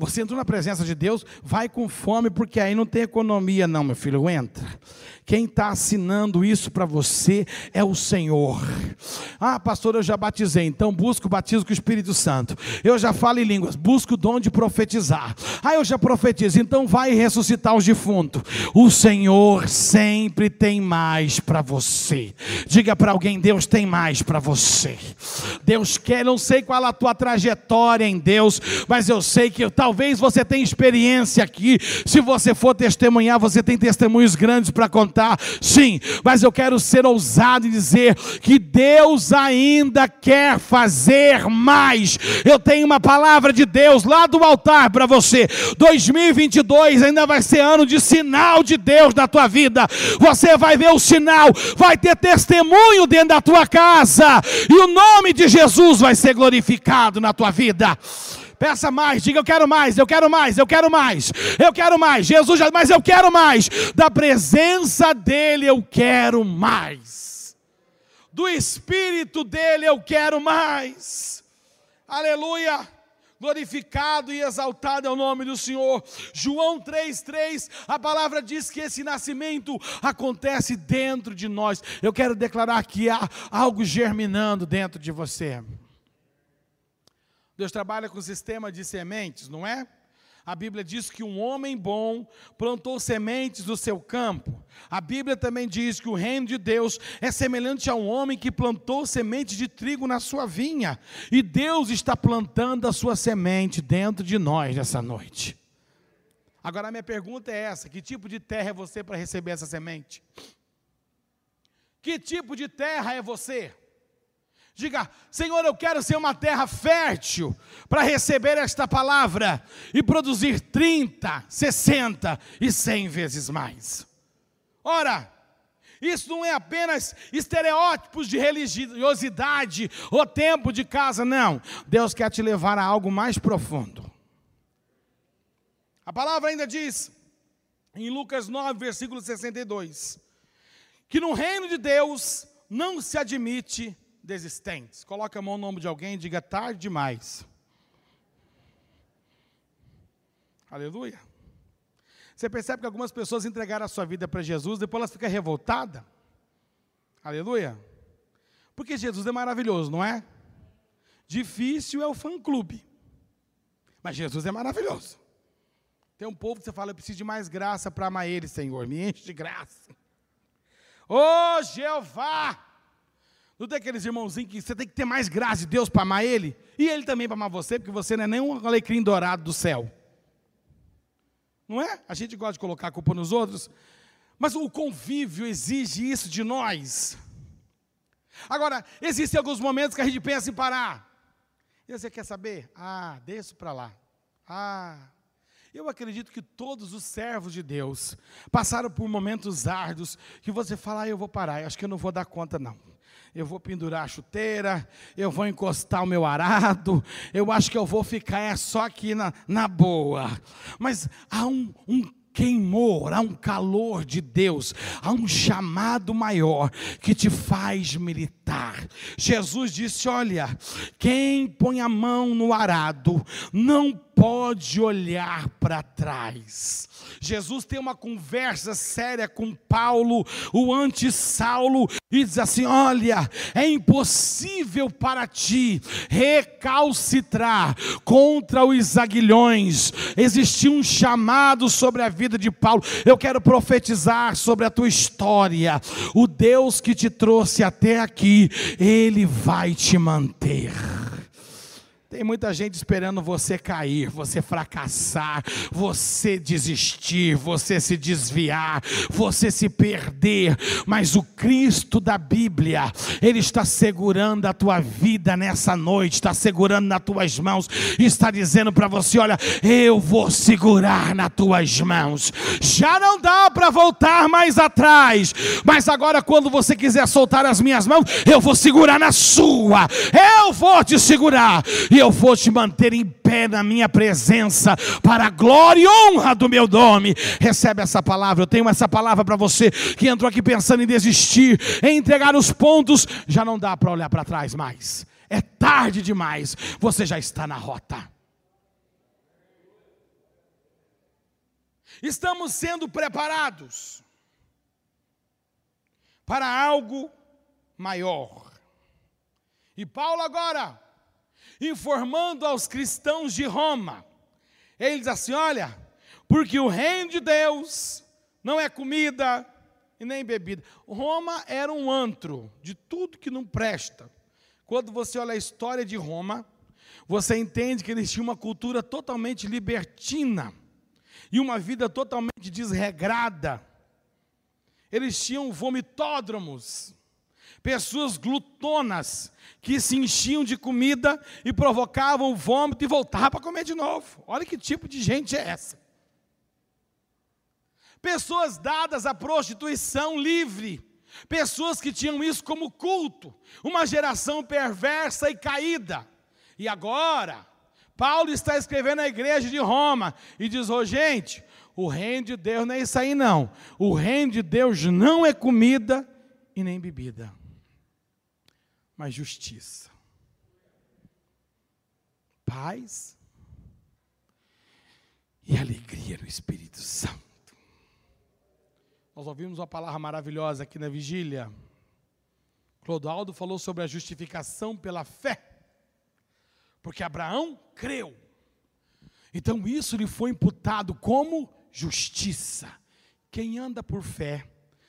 Você entrou na presença de Deus, vai com fome, porque aí não tem economia, não, meu filho, entra. Quem está assinando isso para você é o Senhor. Ah, pastor, eu já batizei, então busca o batismo com o Espírito Santo. Eu já falo em línguas, busca o dom de profetizar. Ah, eu já profetizo, então vai ressuscitar os defuntos. O Senhor sempre tem mais para você. Diga para alguém: Deus tem mais para você. Deus quer, não sei qual a tua trajetória em Deus, mas eu sei que talvez você tenha experiência aqui. Se você for testemunhar, você tem testemunhos grandes para contar sim, mas eu quero ser ousado e dizer que Deus ainda quer fazer mais. Eu tenho uma palavra de Deus lá do altar para você. 2022 ainda vai ser ano de sinal de Deus na tua vida. Você vai ver o sinal, vai ter testemunho dentro da tua casa, e o nome de Jesus vai ser glorificado na tua vida. Peça mais, diga eu quero mais, eu quero mais, eu quero mais, eu quero mais. Jesus já, mas eu quero mais. Da presença dele eu quero mais. Do espírito dele eu quero mais. Aleluia. Glorificado e exaltado é o nome do Senhor. João 3,3, a palavra diz que esse nascimento acontece dentro de nós. Eu quero declarar que há algo germinando dentro de você. Deus trabalha com o sistema de sementes, não é? A Bíblia diz que um homem bom plantou sementes no seu campo. A Bíblia também diz que o reino de Deus é semelhante a um homem que plantou semente de trigo na sua vinha. E Deus está plantando a sua semente dentro de nós nessa noite. Agora a minha pergunta é essa: que tipo de terra é você para receber essa semente? Que tipo de terra é você? Diga, Senhor, eu quero ser uma terra fértil para receber esta palavra e produzir 30, 60 e 100 vezes mais. Ora, isso não é apenas estereótipos de religiosidade ou tempo de casa, não. Deus quer te levar a algo mais profundo. A palavra ainda diz, em Lucas 9, versículo 62, que no reino de Deus não se admite desistentes. Coloque a mão no ombro de alguém e diga tarde demais. Aleluia. Você percebe que algumas pessoas entregaram a sua vida para Jesus, depois elas ficam revoltadas? Aleluia. Porque Jesus é maravilhoso, não é? Difícil é o fã-clube. Mas Jesus é maravilhoso. Tem um povo que você fala, eu preciso de mais graça para amar ele, Senhor. Me enche de graça. Ô oh, Jeová! Não tem aqueles irmãozinhos que você tem que ter mais graça de Deus para amar Ele, e Ele também para amar você, porque você não é nem um alecrim dourado do céu. Não é? A gente gosta de colocar a culpa nos outros, mas o convívio exige isso de nós. Agora, existem alguns momentos que a gente pensa em parar. E você quer saber? Ah, deixa para lá. Ah, eu acredito que todos os servos de Deus passaram por momentos árduos que você fala, ah, eu vou parar, acho que eu não vou dar conta não eu vou pendurar a chuteira, eu vou encostar o meu arado, eu acho que eu vou ficar é só aqui na, na boa. Mas há um, um queimor, há um calor de Deus, há um chamado maior que te faz militar. Jesus disse: Olha, quem põe a mão no arado não pode olhar para trás. Jesus tem uma conversa séria com Paulo, o anti-Saulo, e diz assim: Olha, é impossível para ti recalcitrar contra os aguilhões. Existia um chamado sobre a vida de Paulo. Eu quero profetizar sobre a tua história. O Deus que te trouxe até aqui, ele vai te manter. Tem muita gente esperando você cair, você fracassar, você desistir, você se desviar, você se perder, mas o Cristo da Bíblia, Ele está segurando a tua vida nessa noite, está segurando nas tuas mãos, está dizendo para você: olha, eu vou segurar nas tuas mãos. Já não dá para voltar mais atrás, mas agora, quando você quiser soltar as minhas mãos, eu vou segurar na sua, eu vou te segurar. E eu vou te manter em pé na minha presença, para a glória e honra do meu nome. Recebe essa palavra. Eu tenho essa palavra para você que entrou aqui pensando em desistir, em entregar os pontos. Já não dá para olhar para trás mais. É tarde demais. Você já está na rota. Estamos sendo preparados para algo maior. E Paulo agora informando aos cristãos de Roma. Ele diz assim: olha, porque o reino de Deus não é comida e nem bebida. Roma era um antro de tudo que não presta. Quando você olha a história de Roma, você entende que eles tinham uma cultura totalmente libertina e uma vida totalmente desregrada. Eles tinham vomitódromos, pessoas glutonas que se enchiam de comida e provocavam vômito e voltavam para comer de novo. Olha que tipo de gente é essa. Pessoas dadas à prostituição livre, pessoas que tinham isso como culto, uma geração perversa e caída. E agora, Paulo está escrevendo à igreja de Roma e diz: oh, gente, o reino de Deus não é isso aí, não. O reino de Deus não é comida e nem bebida mas justiça, paz e alegria no Espírito Santo. Nós ouvimos uma palavra maravilhosa aqui na vigília. Clodoaldo falou sobre a justificação pela fé, porque Abraão creu. Então isso lhe foi imputado como justiça. Quem anda por fé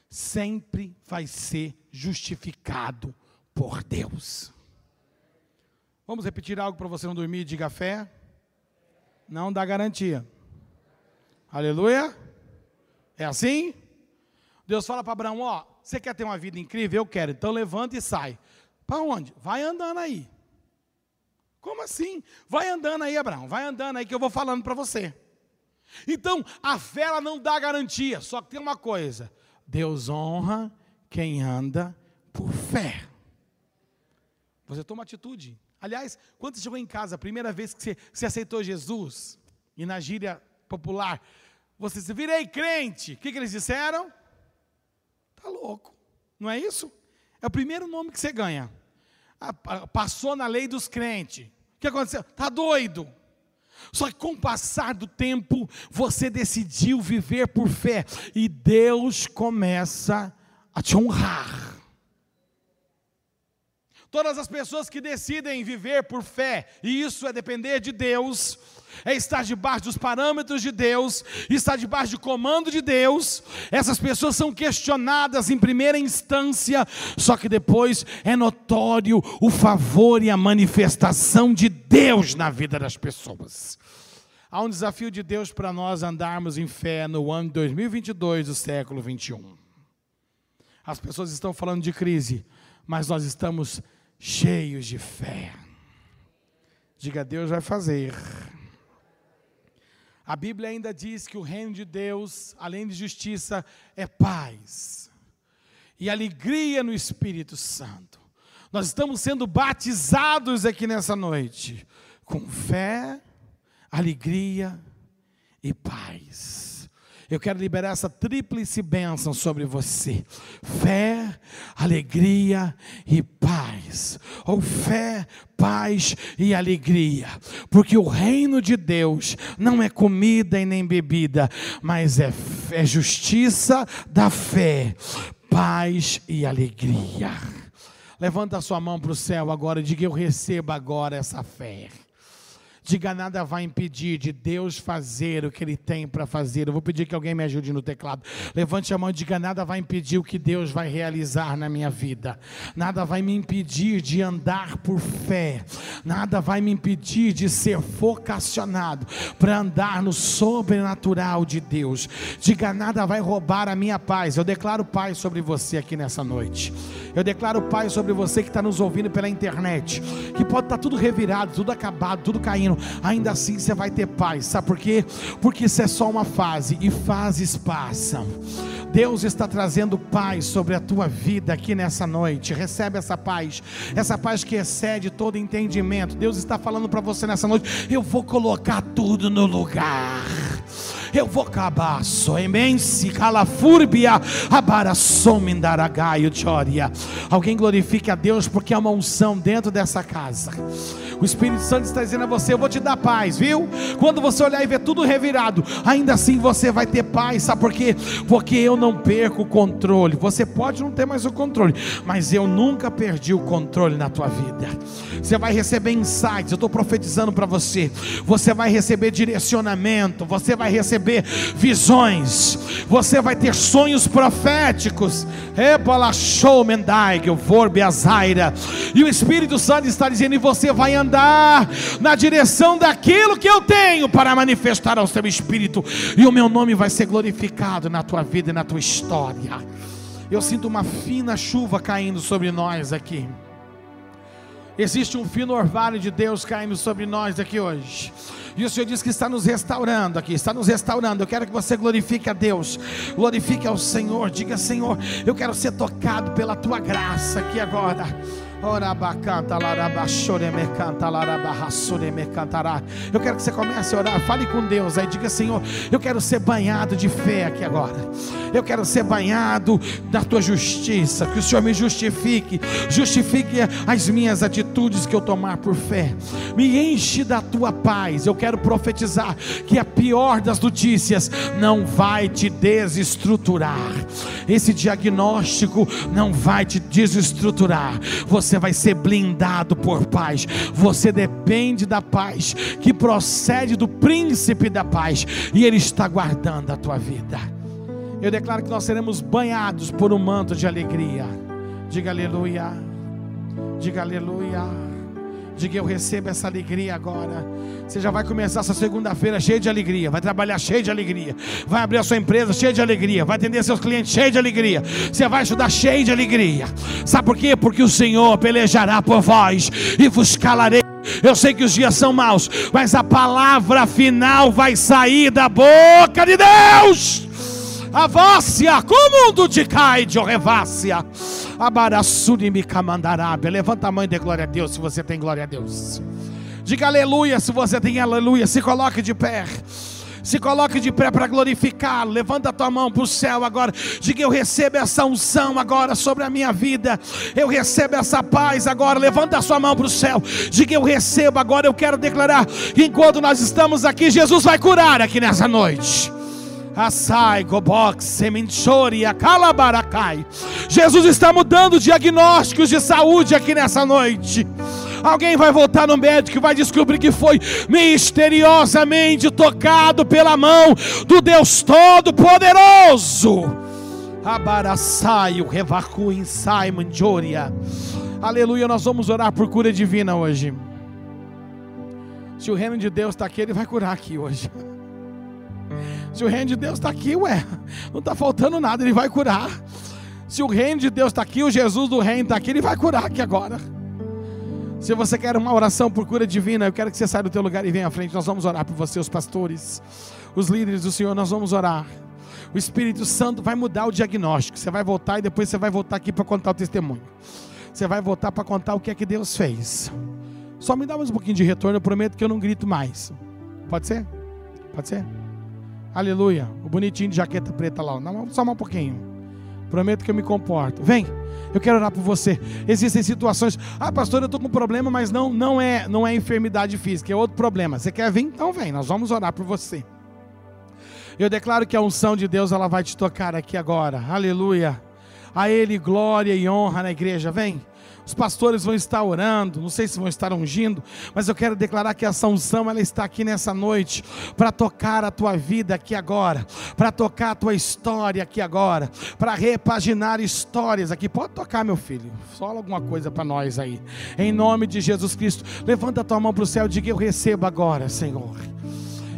sempre vai ser justificado por Deus. Vamos repetir algo para você não dormir? Diga fé. Não dá garantia. Aleluia. É assim? Deus fala para Abraão: Ó, você quer ter uma vida incrível? Eu quero. Então levanta e sai. Para onde? Vai andando aí. Como assim? Vai andando aí, Abraão. Vai andando aí que eu vou falando para você. Então, a fé ela não dá garantia. Só que tem uma coisa: Deus honra quem anda por fé. Você toma atitude. Aliás, quando você chegou em casa, a primeira vez que você, você aceitou Jesus, e na gíria popular, você se virei crente, o que, que eles disseram? Tá louco, não é isso? É o primeiro nome que você ganha. Passou na lei dos crentes. O que aconteceu? Tá doido. Só que com o passar do tempo, você decidiu viver por fé e Deus começa a te honrar. Todas as pessoas que decidem viver por fé, e isso é depender de Deus, é estar debaixo dos parâmetros de Deus, estar debaixo do comando de Deus, essas pessoas são questionadas em primeira instância, só que depois é notório o favor e a manifestação de Deus na vida das pessoas. Há um desafio de Deus para nós andarmos em fé no ano 2022 do século 21. As pessoas estão falando de crise, mas nós estamos cheios de fé. Diga, Deus vai fazer. A Bíblia ainda diz que o reino de Deus, além de justiça, é paz e alegria no Espírito Santo. Nós estamos sendo batizados aqui nessa noite com fé, alegria e paz. Eu quero liberar essa tríplice bênção sobre você: fé, alegria e paz. Ou fé, paz e alegria, porque o reino de Deus não é comida e nem bebida, mas é, é justiça da fé, paz e alegria. Levanta a sua mão para o céu agora e diga: Eu recebo agora essa fé. Diga nada vai impedir de Deus fazer o que Ele tem para fazer. Eu vou pedir que alguém me ajude no teclado. Levante a mão e diga: nada vai impedir o que Deus vai realizar na minha vida. Nada vai me impedir de andar por fé. Nada vai me impedir de ser vocacionado para andar no sobrenatural de Deus. Diga nada vai roubar a minha paz. Eu declaro paz sobre você aqui nessa noite. Eu declaro paz sobre você que está nos ouvindo pela internet. Que pode estar tá tudo revirado, tudo acabado, tudo caindo ainda assim você vai ter paz. Sabe por quê? Porque isso é só uma fase e fases passam. Deus está trazendo paz sobre a tua vida aqui nessa noite. Recebe essa paz, essa paz que excede todo entendimento. Deus está falando para você nessa noite: eu vou colocar tudo no lugar. Eu vou acabar, imense, calafúrbia, abaraçomindaragaio, choria. Alguém glorifique a Deus porque há uma unção dentro dessa casa. O Espírito Santo está dizendo a você: Eu vou te dar paz, viu? Quando você olhar e ver tudo revirado, ainda assim você vai ter paz, sabe por quê? Porque eu não perco o controle. Você pode não ter mais o controle, mas eu nunca perdi o controle na tua vida. Você vai receber insights, eu estou profetizando para você. Você vai receber direcionamento, você vai receber visões, você vai ter sonhos proféticos. E o Espírito Santo está dizendo: e você vai andar na direção daquilo que eu tenho para manifestar ao seu espírito, e o meu nome vai ser glorificado na tua vida e na tua história. Eu sinto uma fina chuva caindo sobre nós aqui. Existe um fino orvalho de Deus caindo sobre nós aqui hoje. E o Senhor diz que está nos restaurando aqui, está nos restaurando. Eu quero que você glorifique a Deus, glorifique ao Senhor. Diga, Senhor, eu quero ser tocado pela tua graça aqui agora. Eu quero que você comece a orar. Fale com Deus. Aí diga, Senhor, eu quero ser banhado de fé aqui agora. Eu quero ser banhado da tua justiça. Que o Senhor me justifique. Justifique as minhas atitudes que eu tomar por fé. Me enche da tua paz. Eu quero profetizar que a pior das notícias não vai te desestruturar. Esse diagnóstico não vai te desestruturar. Você você vai ser blindado por paz. Você depende da paz que procede do príncipe da paz e ele está guardando a tua vida. Eu declaro que nós seremos banhados por um manto de alegria. Diga aleluia. Diga aleluia. Diga eu recebo essa alegria agora. Você já vai começar essa segunda-feira cheio de alegria. Vai trabalhar cheio de alegria. Vai abrir a sua empresa cheio de alegria. Vai atender seus clientes cheio de alegria. Você vai estudar cheio de alegria. Sabe por quê? Porque o Senhor pelejará por vós e vos calarei. Eu sei que os dias são maus, mas a palavra final vai sair da boca de Deus. A vácia, como mundo de cai de revácia. Levanta a mãe de glória a Deus se você tem glória a Deus. Diga aleluia se você tem aleluia. Se coloque de pé. Se coloque de pé para glorificar. Levanta a tua mão para o céu agora. Diga: Eu recebo essa unção agora sobre a minha vida. Eu recebo essa paz agora. Levanta a sua mão para o céu. Diga: Eu recebo agora. Eu quero declarar que enquanto nós estamos aqui, Jesus vai curar aqui nessa noite. Assai, Gobox. Jesus está mudando diagnósticos de saúde aqui nessa noite. Alguém vai voltar no médico e vai descobrir que foi misteriosamente tocado pela mão do Deus Todo-Poderoso. Revacu. Aleluia, nós vamos orar por cura divina hoje. Se o reino de Deus está aqui, ele vai curar aqui hoje. Se o reino de Deus está aqui, ué, não está faltando nada, ele vai curar. Se o reino de Deus está aqui, o Jesus do reino está aqui, ele vai curar aqui agora. Se você quer uma oração por cura divina, eu quero que você saia do teu lugar e venha à frente. Nós vamos orar por você, os pastores, os líderes do Senhor, nós vamos orar. O Espírito Santo vai mudar o diagnóstico. Você vai voltar e depois você vai voltar aqui para contar o testemunho. Você vai voltar para contar o que é que Deus fez. Só me dá mais um pouquinho de retorno, eu prometo que eu não grito mais. Pode ser? Pode ser? Aleluia. bonitinho de jaqueta preta lá. Não, só um pouquinho. Prometo que eu me comporto. Vem. Eu quero orar por você. Existem situações, ah, pastor, eu estou com problema, mas não, não é, não é enfermidade física, é outro problema. Você quer vir? Então vem, nós vamos orar por você. Eu declaro que a unção de Deus ela vai te tocar aqui agora. Aleluia. A Ele glória e honra na igreja. Vem. Os pastores vão estar orando, não sei se vão estar ungindo, mas eu quero declarar que essa unção ela está aqui nessa noite para tocar a tua vida aqui agora, para tocar a tua história aqui agora, para repaginar histórias aqui. Pode tocar, meu filho. Fala alguma coisa para nós aí. Em nome de Jesus Cristo, levanta a tua mão para o céu e diga: Eu recebo agora, Senhor.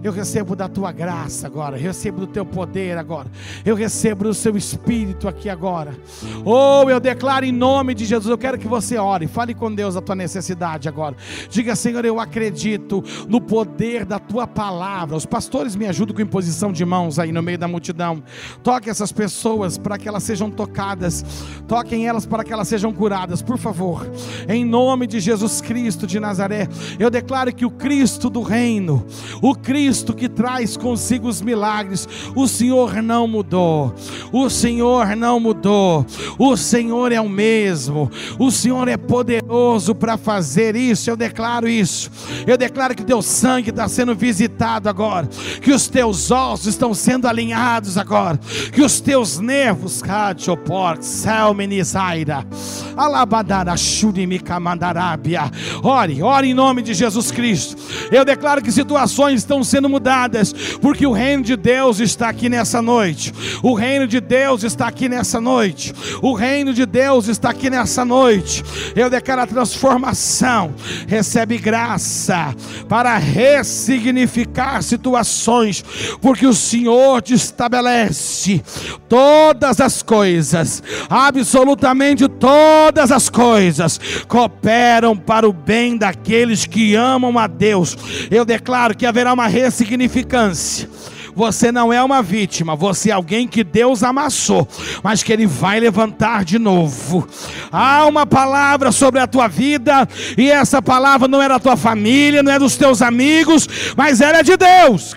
Eu recebo da tua graça agora, eu recebo do teu poder agora, eu recebo do seu espírito aqui agora. Ou oh, eu declaro em nome de Jesus, eu quero que você ore, fale com Deus a tua necessidade agora. Diga, Senhor, eu acredito no poder da tua palavra. Os pastores me ajudam com imposição de mãos aí no meio da multidão. Toque essas pessoas para que elas sejam tocadas, toquem elas para que elas sejam curadas, por favor. Em nome de Jesus Cristo de Nazaré, eu declaro que o Cristo do reino, o Cristo Cristo que traz consigo os milagres. O Senhor não mudou. O Senhor não mudou. O Senhor é o mesmo. O Senhor é poderoso para fazer isso. Eu declaro isso. Eu declaro que teu sangue está sendo visitado agora. Que os teus ossos estão sendo alinhados agora. Que os teus nervos, Ore, ore em nome de Jesus Cristo. Eu declaro que situações estão sendo sendo mudadas, porque o reino de Deus está aqui nessa noite. O reino de Deus está aqui nessa noite. O reino de Deus está aqui nessa noite. Eu declaro a transformação. Recebe graça para ressignificar situações, porque o Senhor te estabelece todas as coisas, absolutamente todas as coisas cooperam para o bem daqueles que amam a Deus. Eu declaro que haverá uma ressignificação significância. Você não é uma vítima, você é alguém que Deus amassou, mas que Ele vai levantar de novo. Há uma palavra sobre a tua vida, e essa palavra não é da tua família, não é dos teus amigos, mas era de Deus.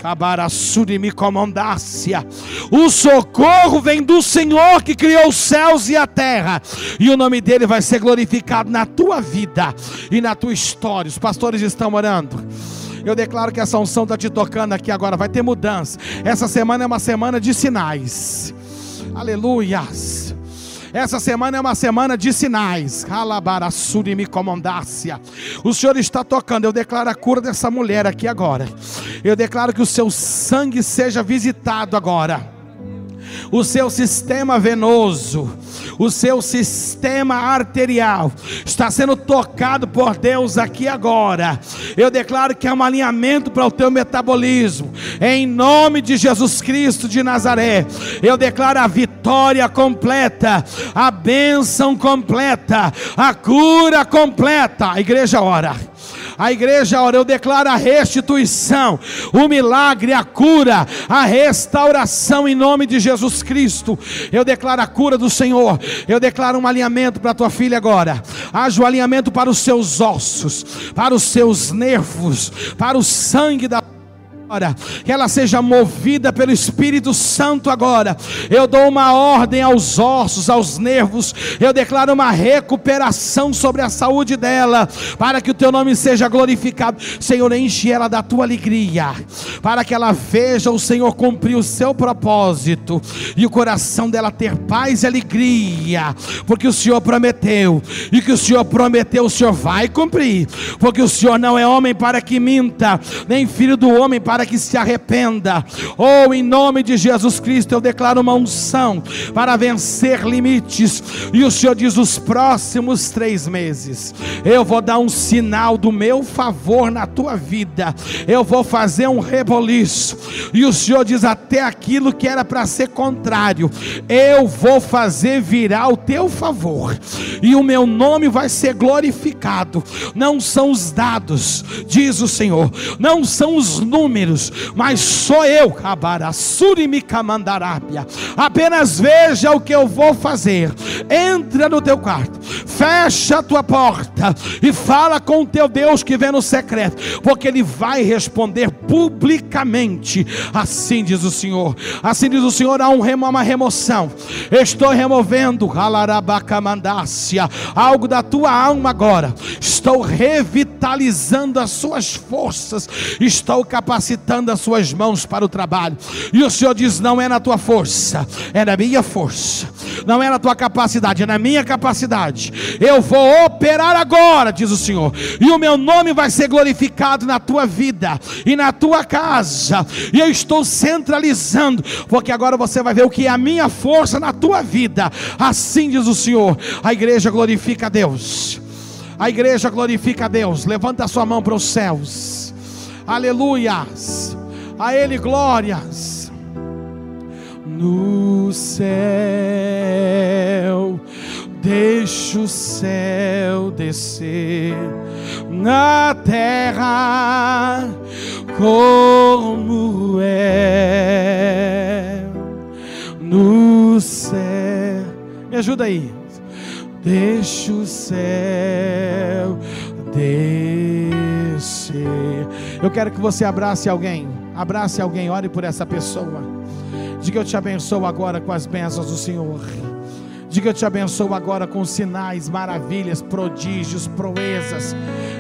O socorro vem do Senhor que criou os céus e a terra, e o nome dele vai ser glorificado na tua vida e na tua história. Os pastores estão orando. Eu declaro que essa unção está te tocando aqui agora. Vai ter mudança. Essa semana é uma semana de sinais. Aleluias. Essa semana é uma semana de sinais. O Senhor está tocando. Eu declaro a cura dessa mulher aqui agora. Eu declaro que o seu sangue seja visitado agora o seu sistema venoso, o seu sistema arterial está sendo tocado por Deus aqui agora. Eu declaro que é um alinhamento para o teu metabolismo, em nome de Jesus Cristo de Nazaré. Eu declaro a vitória completa, a bênção completa, a cura completa. A igreja ora. A igreja ora, eu declaro a restituição, o milagre, a cura, a restauração em nome de Jesus Cristo. Eu declaro a cura do Senhor. Eu declaro um alinhamento para tua filha agora. Haja o alinhamento para os seus ossos, para os seus nervos, para o sangue da que ela seja movida pelo Espírito Santo agora. Eu dou uma ordem aos ossos, aos nervos. Eu declaro uma recuperação sobre a saúde dela, para que o teu nome seja glorificado. Senhor, enche ela da tua alegria, para que ela veja o Senhor cumprir o seu propósito e o coração dela ter paz e alegria, porque o Senhor prometeu, e que o Senhor prometeu, o Senhor vai cumprir, porque o Senhor não é homem para que minta, nem filho do homem para para que se arrependa. Ou oh, em nome de Jesus Cristo, eu declaro uma unção para vencer limites. E o Senhor diz: os próximos três meses, eu vou dar um sinal do meu favor na tua vida. Eu vou fazer um reboliço. E o Senhor diz: até aquilo que era para ser contrário, eu vou fazer virar o teu favor. E o meu nome vai ser glorificado. Não são os dados, diz o Senhor, não são os números mas sou eu, Apenas veja o que eu vou fazer. Entra no teu quarto, fecha a tua porta e fala com o teu Deus que vem no secreto, porque Ele vai responder publicamente. Assim diz o Senhor. Assim diz o Senhor: há um remo, uma remoção. Estou removendo algo da tua alma agora. Estou revitalizando as suas forças. Estou capacitando as suas mãos para o trabalho. E o Senhor diz: não é na tua força, é na minha força. Não é na tua capacidade, é na minha capacidade. Eu vou operar agora, diz o Senhor. E o meu nome vai ser glorificado na tua vida e na tua casa. E eu estou centralizando, porque agora você vai ver o que é a minha força na tua vida. Assim diz o Senhor. A igreja glorifica a Deus. A igreja glorifica a Deus. Levanta a sua mão para os céus. Aleluias. A Ele glórias. No céu, deixa o céu descer na terra como é no céu. Me ajuda aí. Deixa o céu descer. Eu quero que você abrace alguém. Abrace alguém, ore por essa pessoa. Diga eu te abençoo agora com as bênçãos do Senhor. Diga eu te abençoo agora com sinais, maravilhas, prodígios, proezas.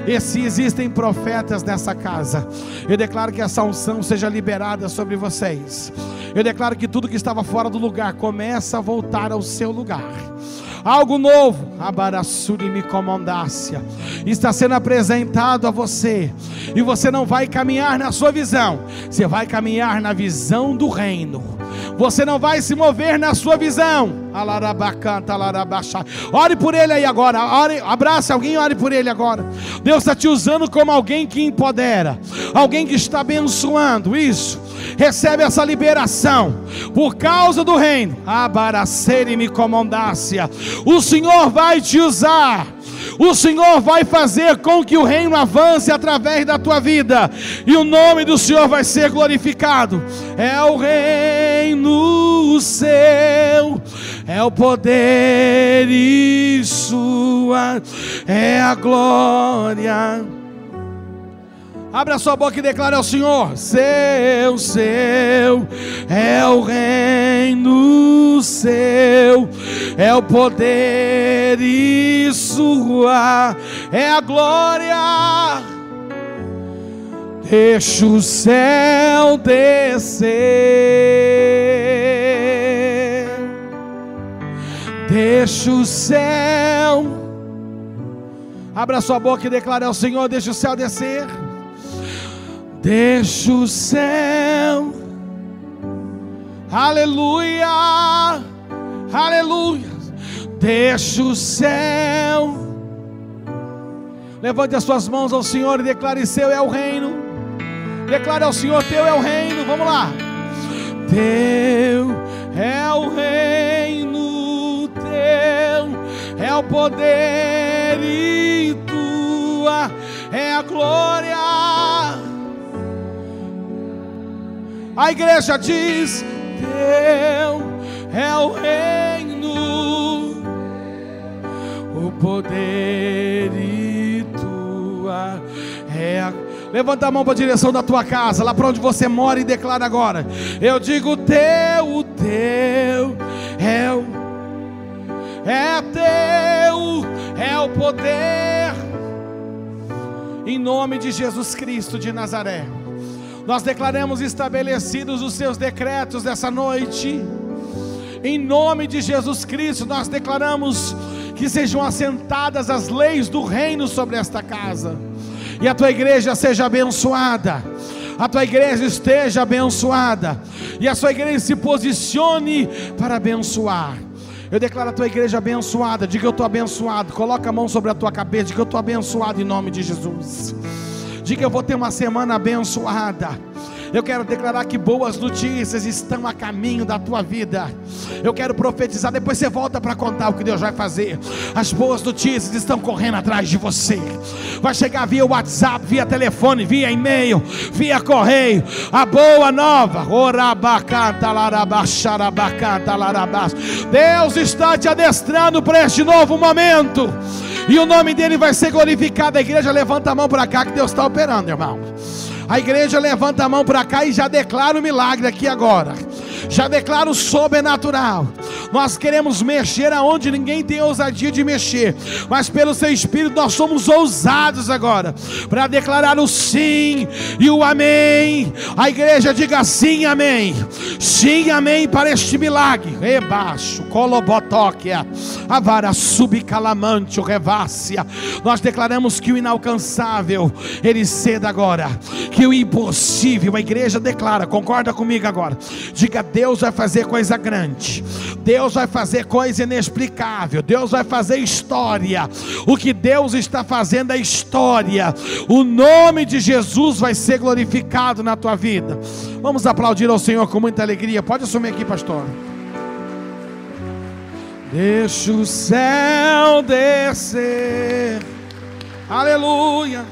E se existem profetas nessa casa, eu declaro que essa unção seja liberada sobre vocês. Eu declaro que tudo que estava fora do lugar começa a voltar ao seu lugar algo novo, está sendo apresentado a você, e você não vai caminhar na sua visão, você vai caminhar na visão do reino, você não vai se mover na sua visão. Ore por ele aí agora, ore, abrace alguém, ore por ele agora. Deus está te usando como alguém que empodera, alguém que está abençoando. Isso recebe essa liberação por causa do reino. Abaracere-me comandácia. O Senhor vai te usar. O Senhor vai fazer com que o reino avance através da tua vida, e o nome do Senhor vai ser glorificado. É o reino seu, é o poder e sua, é a glória Abra sua boca e declare ao Senhor: Seu, seu é o reino seu, é o poder e sua é a glória. Deixa o céu descer, deixa o céu. Abra sua boca e declare ao Senhor: Deixa o céu descer. Deixa o céu, aleluia, aleluia. Deixa o céu. Levante as suas mãos ao Senhor e declare: Seu é o reino. Declare ao Senhor: Teu é o reino. Vamos lá. Teu é o reino, teu é o poder e tua é a glória. A igreja diz: Teu é o reino, o poder e tua é a. Levanta a mão para a direção da tua casa, lá para onde você mora, e declara agora: Eu digo teu, o teu é o, é teu, é o poder, em nome de Jesus Cristo de Nazaré. Nós declaramos estabelecidos os seus decretos dessa noite. Em nome de Jesus Cristo, nós declaramos que sejam assentadas as leis do reino sobre esta casa. E a tua igreja seja abençoada. A tua igreja esteja abençoada. E a sua igreja se posicione para abençoar. Eu declaro a tua igreja abençoada. Diga eu estou abençoado. Coloca a mão sobre a tua cabeça. Diga eu estou abençoado em nome de Jesus. Diga eu vou ter uma semana abençoada. Eu quero declarar que boas notícias estão a caminho da tua vida. Eu quero profetizar. Depois você volta para contar o que Deus vai fazer. As boas notícias estão correndo atrás de você. Vai chegar via WhatsApp, via telefone, via e-mail, via correio. A boa nova. Deus está te adestrando para este novo momento. E o nome dele vai ser glorificado. A igreja levanta a mão para cá que Deus está operando, irmão. A igreja levanta a mão para cá e já declara o milagre aqui agora. Já declara o sobrenatural. Nós queremos mexer aonde ninguém tem ousadia de mexer, mas pelo seu espírito nós somos ousados agora para declarar o sim e o amém. A igreja diga sim, amém. Sim, amém para este milagre. Rebaixo, colobotóquia, a vara subcalamante, o revácia. Nós declaramos que o inalcançável ele ceda agora, que o impossível, a igreja declara, concorda comigo agora. Diga, Deus vai fazer coisa grande. Deus vai fazer coisa inexplicável. Deus vai fazer história. O que Deus está fazendo é história. O nome de Jesus vai ser glorificado na tua vida. Vamos aplaudir ao Senhor com muita alegria. Pode assumir aqui, pastor. Deixa o céu descer. Aleluia.